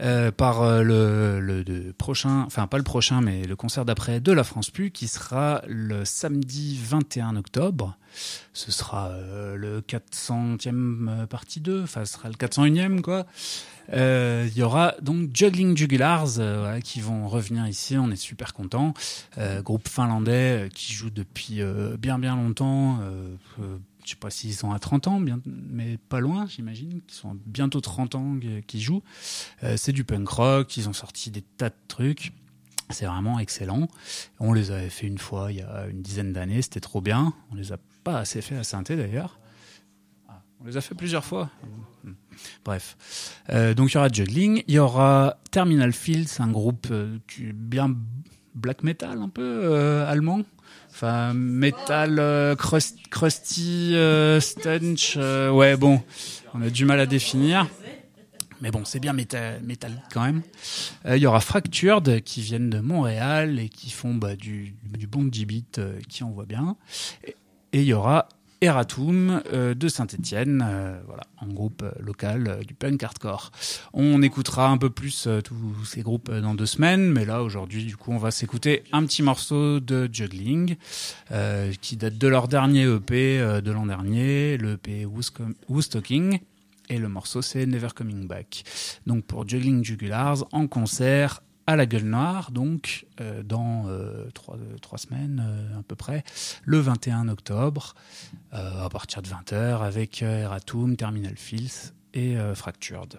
euh, par euh, le, le prochain, enfin pas le prochain, mais le concert d'après de la France Pu, qui sera le samedi 21 octobre. Ce sera le 400e euh, partie 2, enfin ce sera le 401e quoi. Il y aura donc Juggling Jugulars voilà, qui vont revenir ici. On est super contents. Groupe finlandais qui joue depuis bien bien longtemps. Je sais pas s'ils sont à 30 ans, mais pas loin, j'imagine, qu'ils sont bientôt 30 ans qu'ils jouent. Euh, c'est du punk rock. Ils ont sorti des tas de trucs. C'est vraiment excellent. On les avait fait une fois il y a une dizaine d'années. C'était trop bien. On les a pas assez fait à Sainté d'ailleurs. Ah, on les a fait plusieurs fois. Bref. Euh, donc il y aura Juggling, il y aura Terminal Fields, un groupe euh, qui- bien black metal un peu allemand. Enfin, metal euh, crust- crusty, euh, stench. euh, ouais, bon, on a du mal à définir. Mais bon, c'est bien méta- métal quand même. Euh, Il y aura Fractured qui viennent de Montréal et qui font bah, du, du bon beat euh, qui envoie bien. Et il y aura Eratum euh, de Saint-Étienne, voilà, un groupe euh, local euh, du punk hardcore. On écoutera un peu plus euh, tous ces groupes euh, dans deux semaines, mais là aujourd'hui, du coup, on va s'écouter un petit morceau de Juggling euh, qui date de leur dernier EP euh, de l'an dernier, le EP Woosco- Woostocking. Et le morceau, c'est Never Coming Back. Donc pour Juggling Jugulars, en concert à la Gueule Noire, donc euh, dans euh, trois, euh, trois semaines à peu près, le 21 octobre, à partir de 20h, avec Eratum, Terminal Fields et Fractured.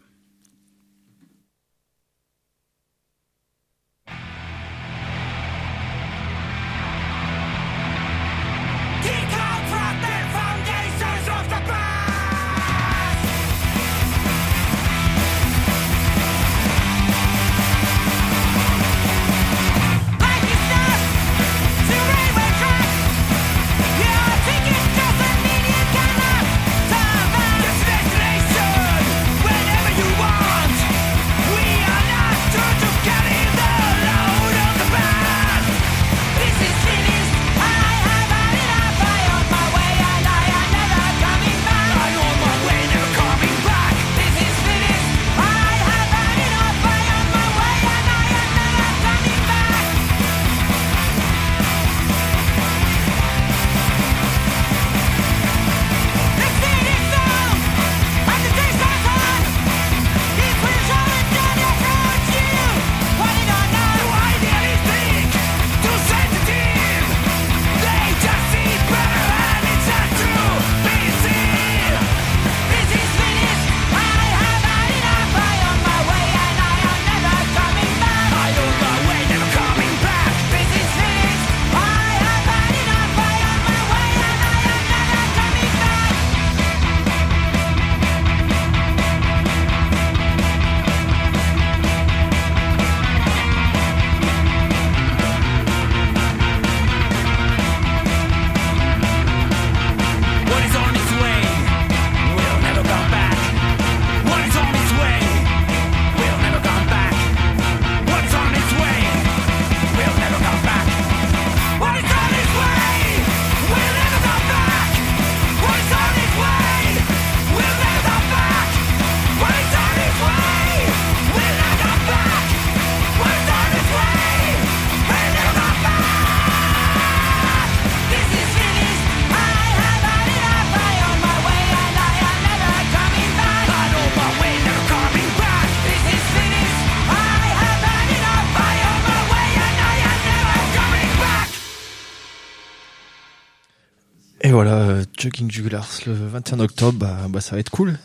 Jogging Jugulars le 21 octobre, bah, bah ça va être cool.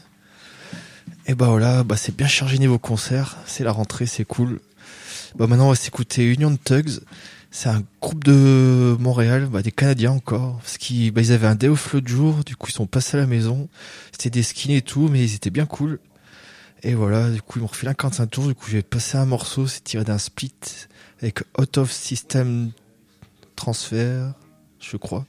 Et bah voilà, bah c'est bien chargé niveau concert, c'est la rentrée, c'est cool. Bah maintenant on va s'écouter Union Tugs. C'est un groupe de Montréal, bah des Canadiens encore, parce qu'ils bah, avaient un day off l'autre jour, du coup ils sont passés à la maison. C'était des skins et tout, mais ils étaient bien cool. Et voilà, du coup ils m'ont refilé un 45 tours, du coup j'ai passé un morceau, c'est tiré d'un split avec Out of System Transfer, je crois.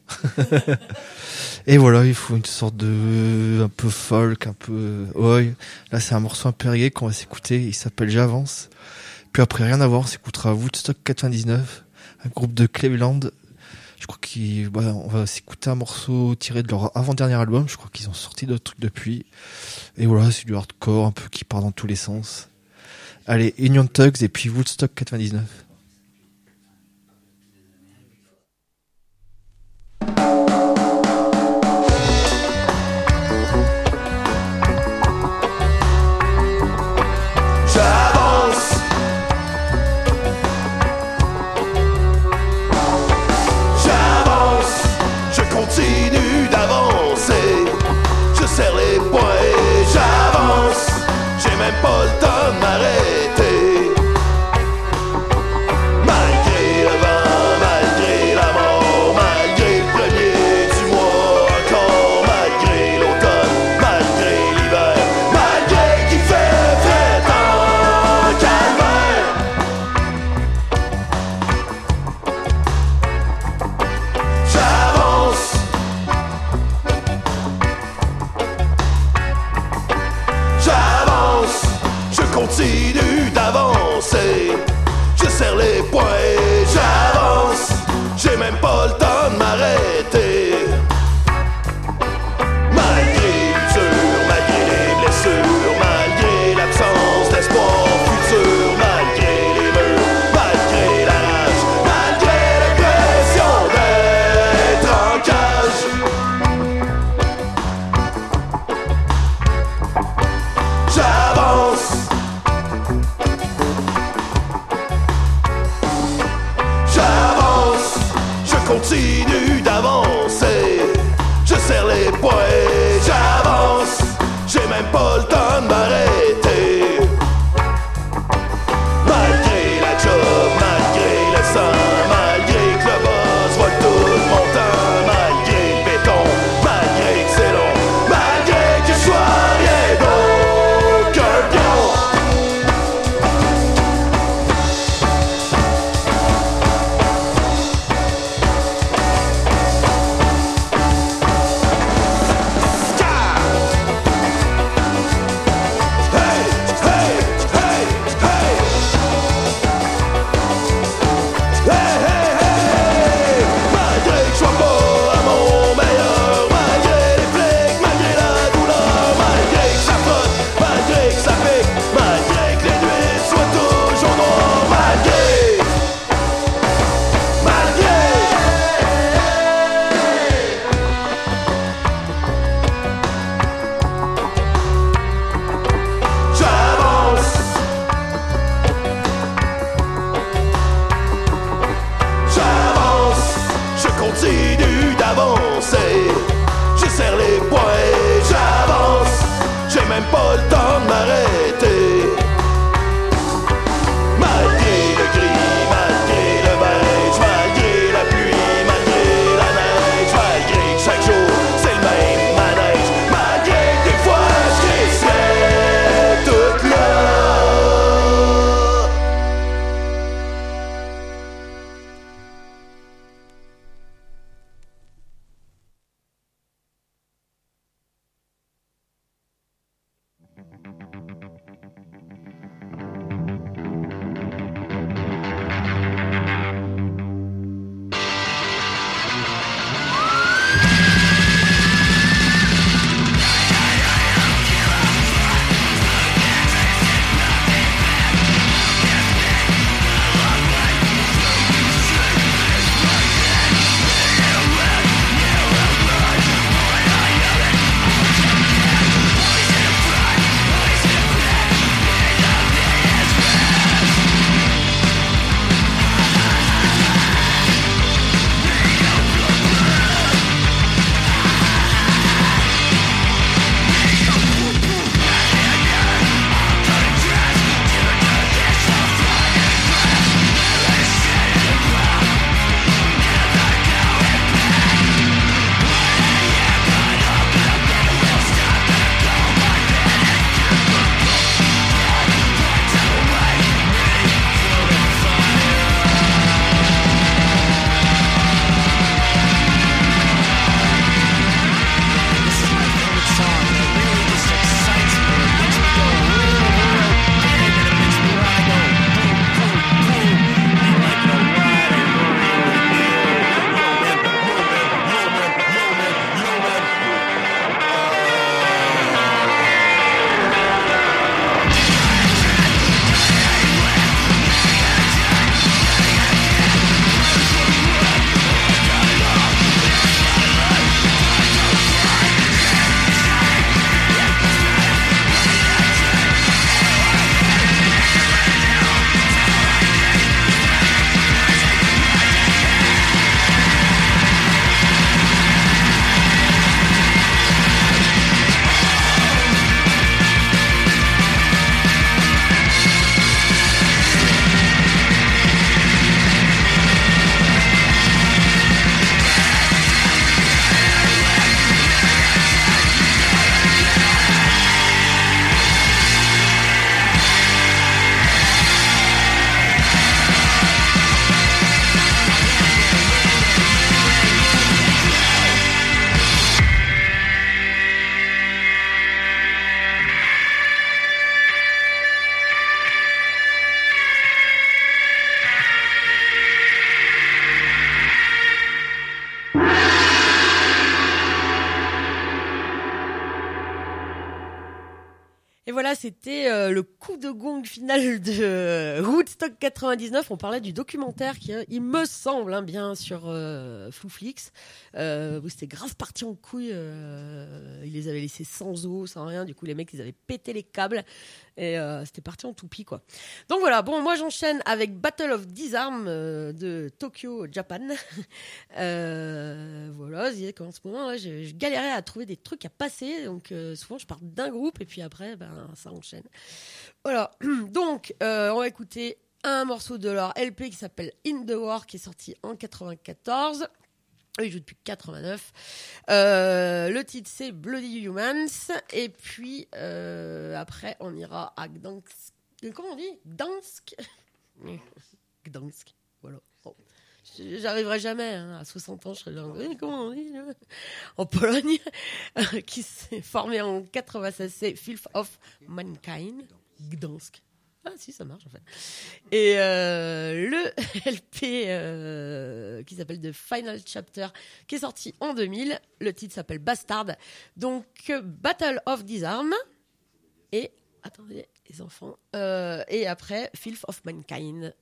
[laughs] Et voilà, il faut une sorte de un peu folk, un peu oi. Là, c'est un morceau un qu'on va s'écouter. Il s'appelle J'avance. Puis après, rien à voir, on s'écoutera Woodstock 99, un groupe de Cleveland. Je crois qu'ils, bah, va s'écouter un morceau tiré de leur avant-dernier album. Je crois qu'ils ont sorti d'autres trucs depuis. Et voilà, c'est du hardcore un peu qui part dans tous les sens. Allez, Union Tugs et puis Woodstock 99. De Woodstock 99. On parlait du documentaire qui, euh, il me semble, hein, bien sur euh, Flouflix, euh, où c'était grave parti en couille. euh, ils les avaient laissés sans eau, sans rien. Du coup, les mecs, ils avaient pété les câbles et euh, c'était parti en toupie, quoi. Donc voilà. Bon, moi, j'enchaîne avec Battle of Disarm euh, de Tokyo, Japan. [laughs] Voilà, c'est qu'en ce moment, je, je galérais à trouver des trucs à passer. Donc souvent, je pars d'un groupe et puis après, ben, ça enchaîne. Voilà. [clears throat] Donc, euh, on va écouter un morceau de leur LP qui s'appelle In the War, qui est sorti en 94. Eux, Ils jouent depuis 89. Euh, le titre, c'est Bloody Humans. Et puis, euh, après, on ira à Gdansk. Comment on dit? Gdansk? [laughs] Gdansk. Voilà. Bon. J'arriverai jamais hein. à 60 ans, je serai. Eh, Comment on dit En Pologne, [laughs] qui s'est formé en 96, c'est Filth of Mankind, Gdansk. Ah si, ça marche en fait. Et euh, le [laughs] LP euh, qui s'appelle The Final Chapter, qui est sorti en 2000. Le titre s'appelle Bastard. Donc Battle of Disarm. Et attendez, les enfants. Euh, et après Filth of Mankind.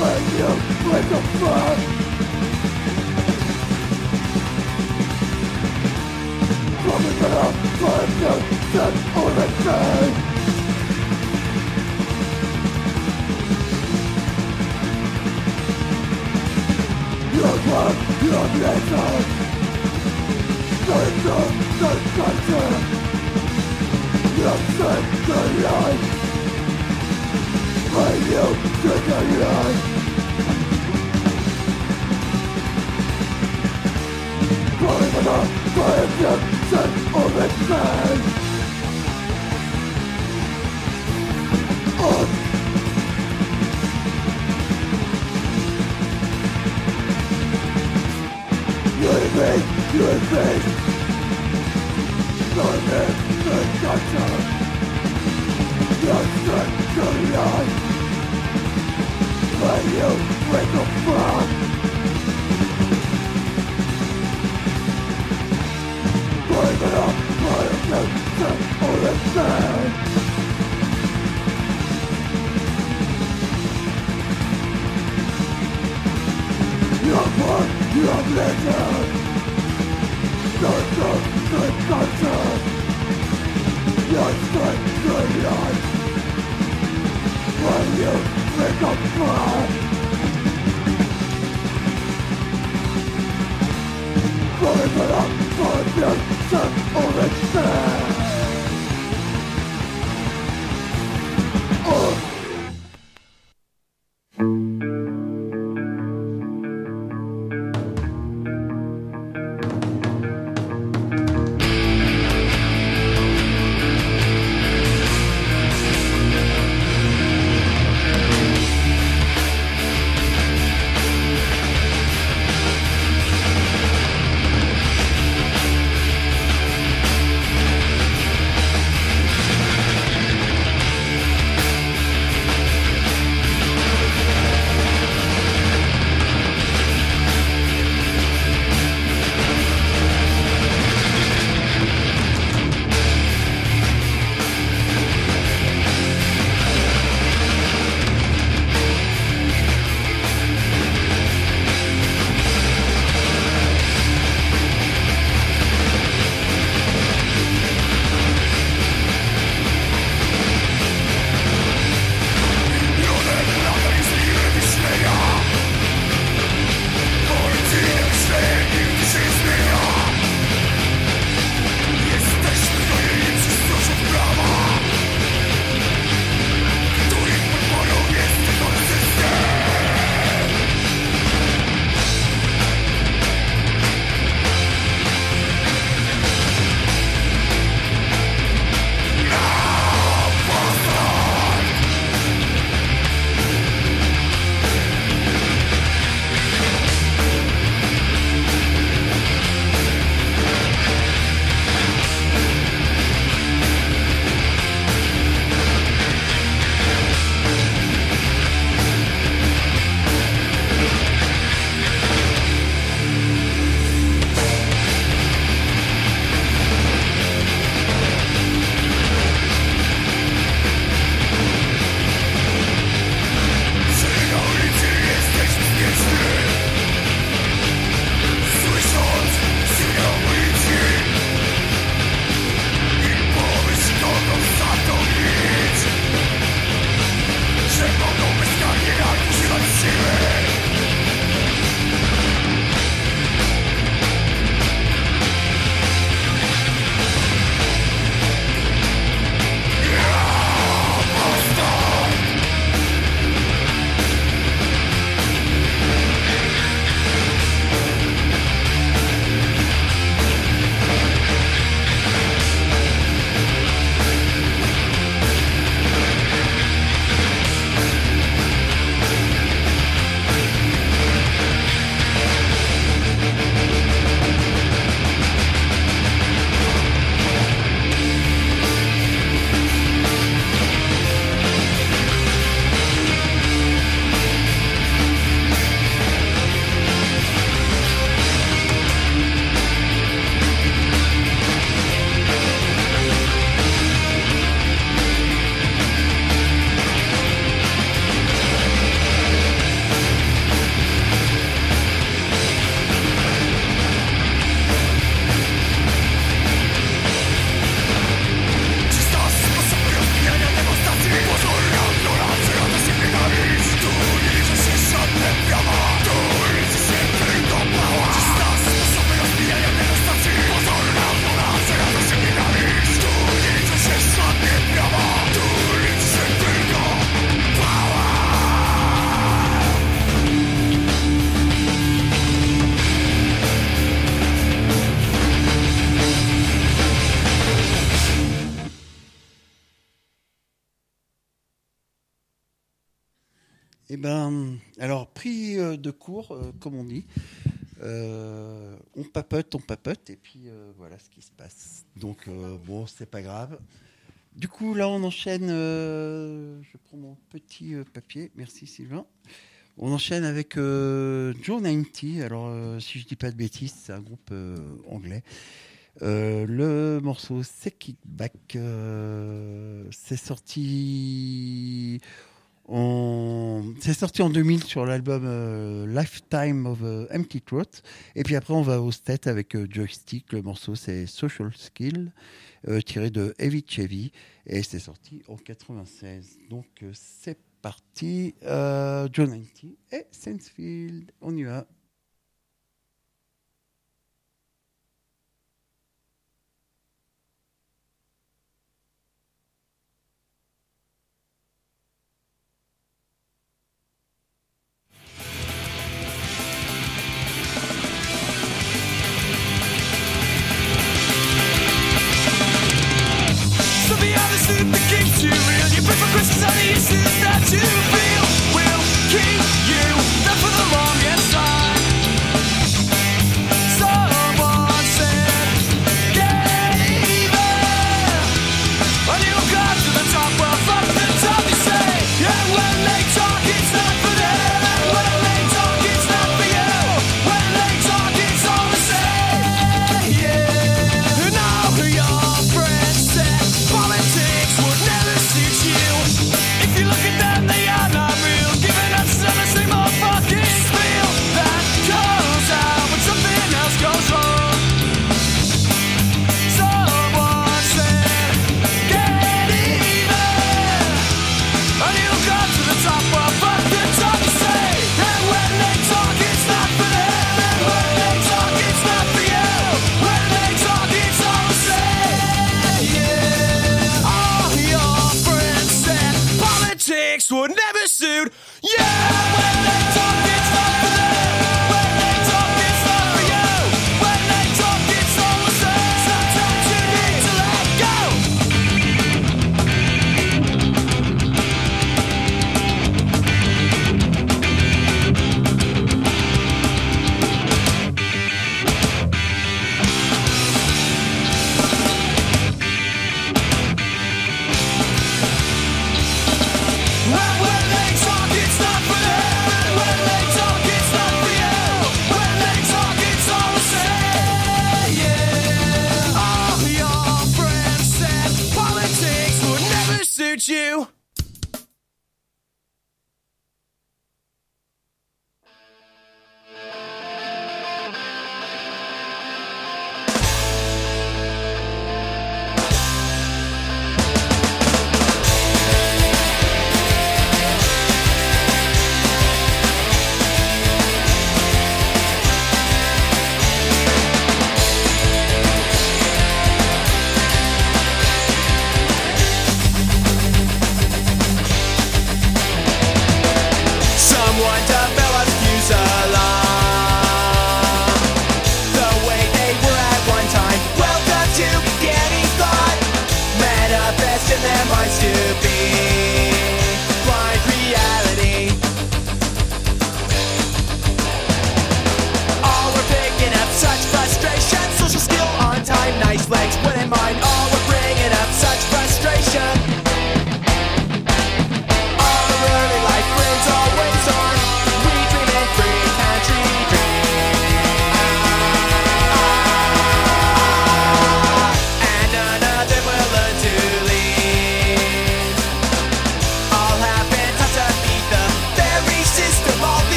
When you with the fuck you to the five years That only thing Your work, your nature Save the, the country You saved the life Пойдем догонять Поэтому появляться умеет Он You think, you think Don't let the doctor You're sick going on? When you break apart Break it up, burn it down, set all it You're born, you're little don't so, you're so, you're so You're so, When you make a vow, falling for love, falling for you, just only fair. ce qui se passe. Donc, euh, bon, c'est pas grave. Du coup, là, on enchaîne. Euh, je prends mon petit euh, papier. Merci, Sylvain. On enchaîne avec euh, Joe 90. Alors, euh, si je dis pas de bêtises, c'est un groupe anglais. le morceau C'est Kickback, c'est sorti c'est sorti en 2000 sur l'album euh, Lifetime of euh, Empty Throat. Et puis après, on va au state avec euh, Joystick. Le morceau, c'est Social Skill, tiré de Heavy Chevy. Et c'est sorti en 96. Donc, c'est parti. John 90 et Sensefield. On y va.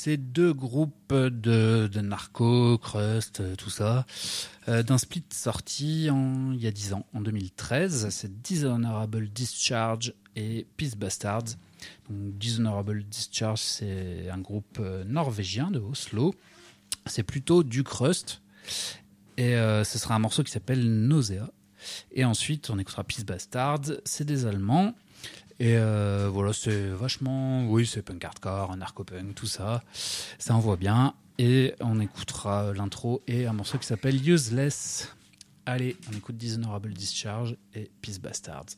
Passer deux groupes de, de narco, crust, euh, tout ça, euh, d'un split sorti il y a 10 ans, en 2013. C'est Dishonorable Discharge et Peace Bastards. Donc, Dishonorable Discharge, c'est un groupe euh, norvégien de Oslo. C'est plutôt du crust. Et ce sera un morceau qui s'appelle Nausea. Et ensuite, on écoutera Peace Bastards. C'est des Allemands. Et euh, voilà, c'est vachement. Oui, c'est punk hardcore, narco-punk, tout ça. Ça envoie bien. Et on écoutera l'intro et un morceau qui s'appelle Useless. Allez, on écoute Dishonorable Discharge et Peace Bastards.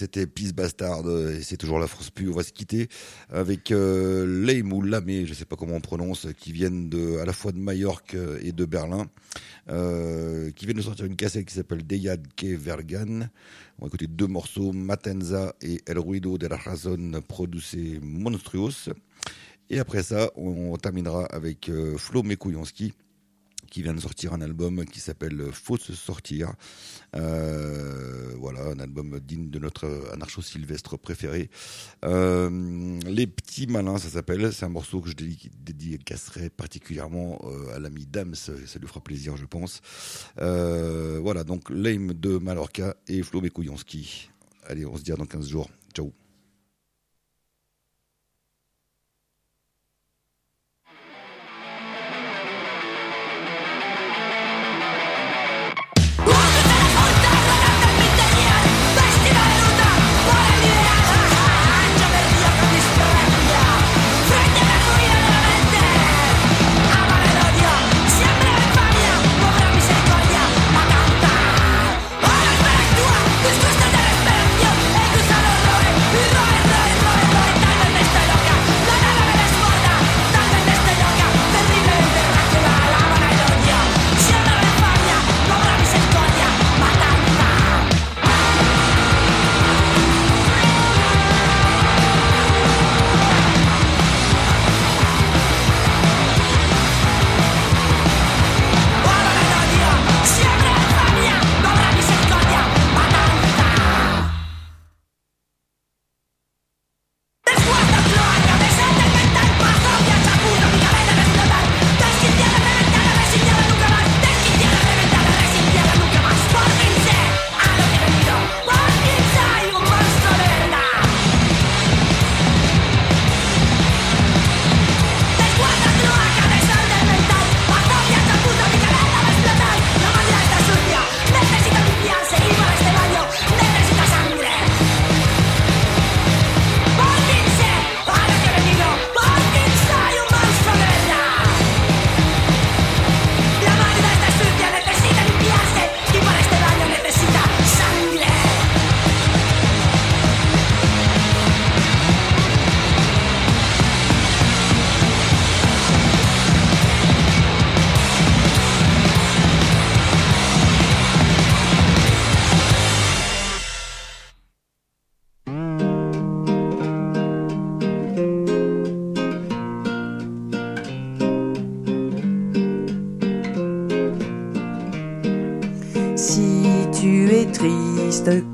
C'était Peace Bastard, euh, et c'est toujours la France Pu. On va se quitter avec euh, Leim ou Lamé, je sais pas comment on prononce, qui viennent à la fois de Majorque euh, et de Berlin, euh, qui viennent de sortir une cassette qui s'appelle Deyad que Vergan. On va écouter deux morceaux, Matenza et El Ruido de la Razón Produce Monstruos. Et après ça, on, terminera avec Flo Mekouyanski, qui vient de sortir un album qui s'appelle Faut se sortir. Euh, voilà, un album digne de notre anarcho-sylvestre préféré. Euh, Les Petits Malins, ça s'appelle. C'est un morceau que je dédi- dédicacerai particulièrement euh, à l'ami Dams. Ça lui fera plaisir, je pense. Voilà, donc Lame de Mallorca et Flo Mekouyanski. Allez, on se dit à dans 15 jours. Ciao.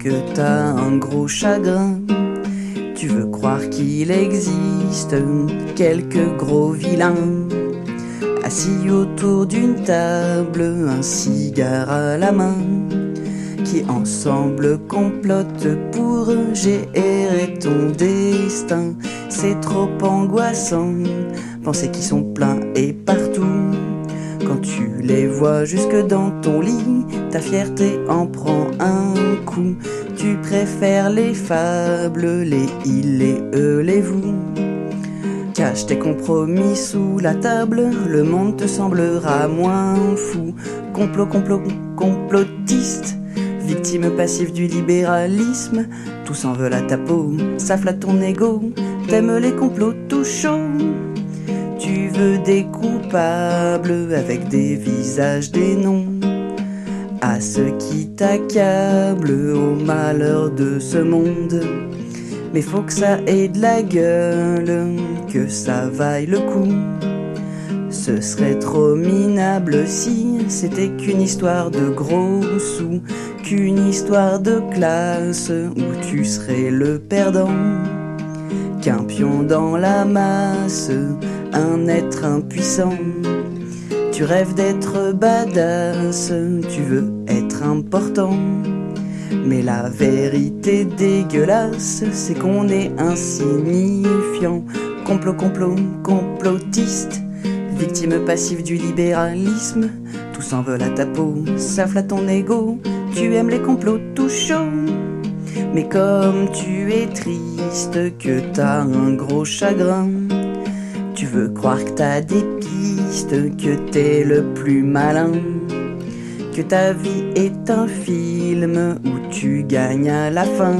Que t'as un gros chagrin, tu veux croire qu'il existe quelques gros vilains, assis autour d'une table, un cigare à la main, qui ensemble complotent pour gérer ton destin. C'est trop angoissant, penser qu'ils sont pleins et partout. Quand tu les vois jusque dans ton lit, ta fierté en prend un coup. Tu préfères les fables, les ils, les eux, les vous. Cache tes compromis sous la table, le monde te semblera moins fou. Complot, complot, complotiste, victime passive du libéralisme. Tous en veulent à ta peau, ça flatte ton ego. T'aimes les complots tout chauds. Tu veux des coupables avec des visages, des noms. À ceux qui t'accablent au malheur de ce monde. Mais faut que ça ait de la gueule, que ça vaille le coup. Ce serait trop minable si c'était qu'une histoire de gros sous, qu'une histoire de classe où tu serais le perdant. Qu'un pion dans la masse, un être impuissant. Tu rêves d'être badass, tu veux être important. Mais la vérité dégueulasse, c'est qu'on est insignifiant. Complot, complot, complotiste, victime passive du libéralisme. Tous en à ta peau, ça flatte ton ego. Tu aimes les complots tout chauds. Mais comme tu es triste, que t'as un gros chagrin, tu veux croire que t'as des pistes, que t'es le plus malin, que ta vie est un film où tu gagnes à la fin.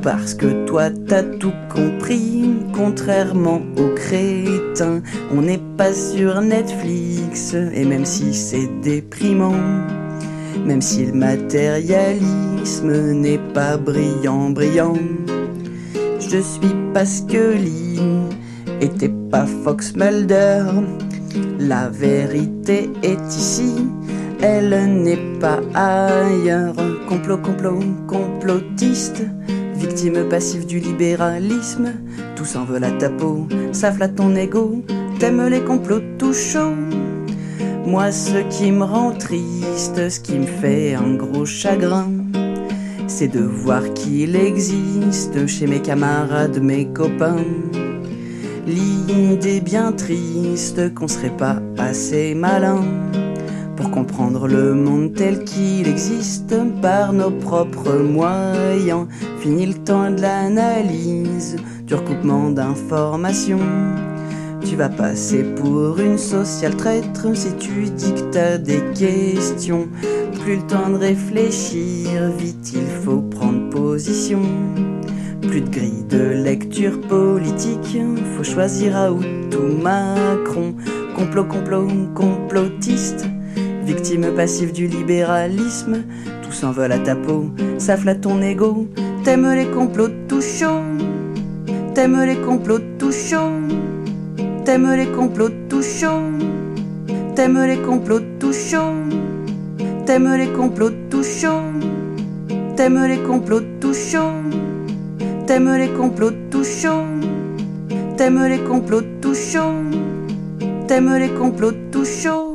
Parce que toi t'as tout compris, contrairement aux crétins. On n'est pas sur Netflix, et même si c'est déprimant, même si le matérialisme n'est pas brillant, brillant, je suis Pasquelie, t'es pas Fox Mulder. La vérité est ici, elle n'est pas ailleurs. Complot, complot, complotiste, victime passive du libéralisme. Tout s'en veut à ta peau, ça flatte ton ego. T'aimes les complots tout chauds. Moi, ce qui me rend triste, ce qui me fait un gros chagrin, c'est de voir qu'il existe chez mes camarades, mes copains. L'idée bien triste qu'on serait pas assez malin pour comprendre le monde tel qu'il existe par nos propres moyens. Fini le temps de l'analyse, du recoupement d'informations. Tu vas passer pour une sociale traître si tu dis des questions. Plus le temps de réfléchir, vite il faut prendre position. Plus de grille de lecture politique, faut choisir Raoult ou Macron. Complot, complot, complotiste, victime passive du libéralisme. Tout s'envole à ta peau, ça flatte ton ego. T'aimes les complots tout chauds, t'aimes les complots tout chauds. T'aimes les complots tout chauds, t'aimes les complots tout chauds, t'aimes les complots tout chauds, t'aimes les complots tout chauds, t'aimes les complots tout chauds, t'aimes les complots tout chauds, t'aimes les complots tout chauds.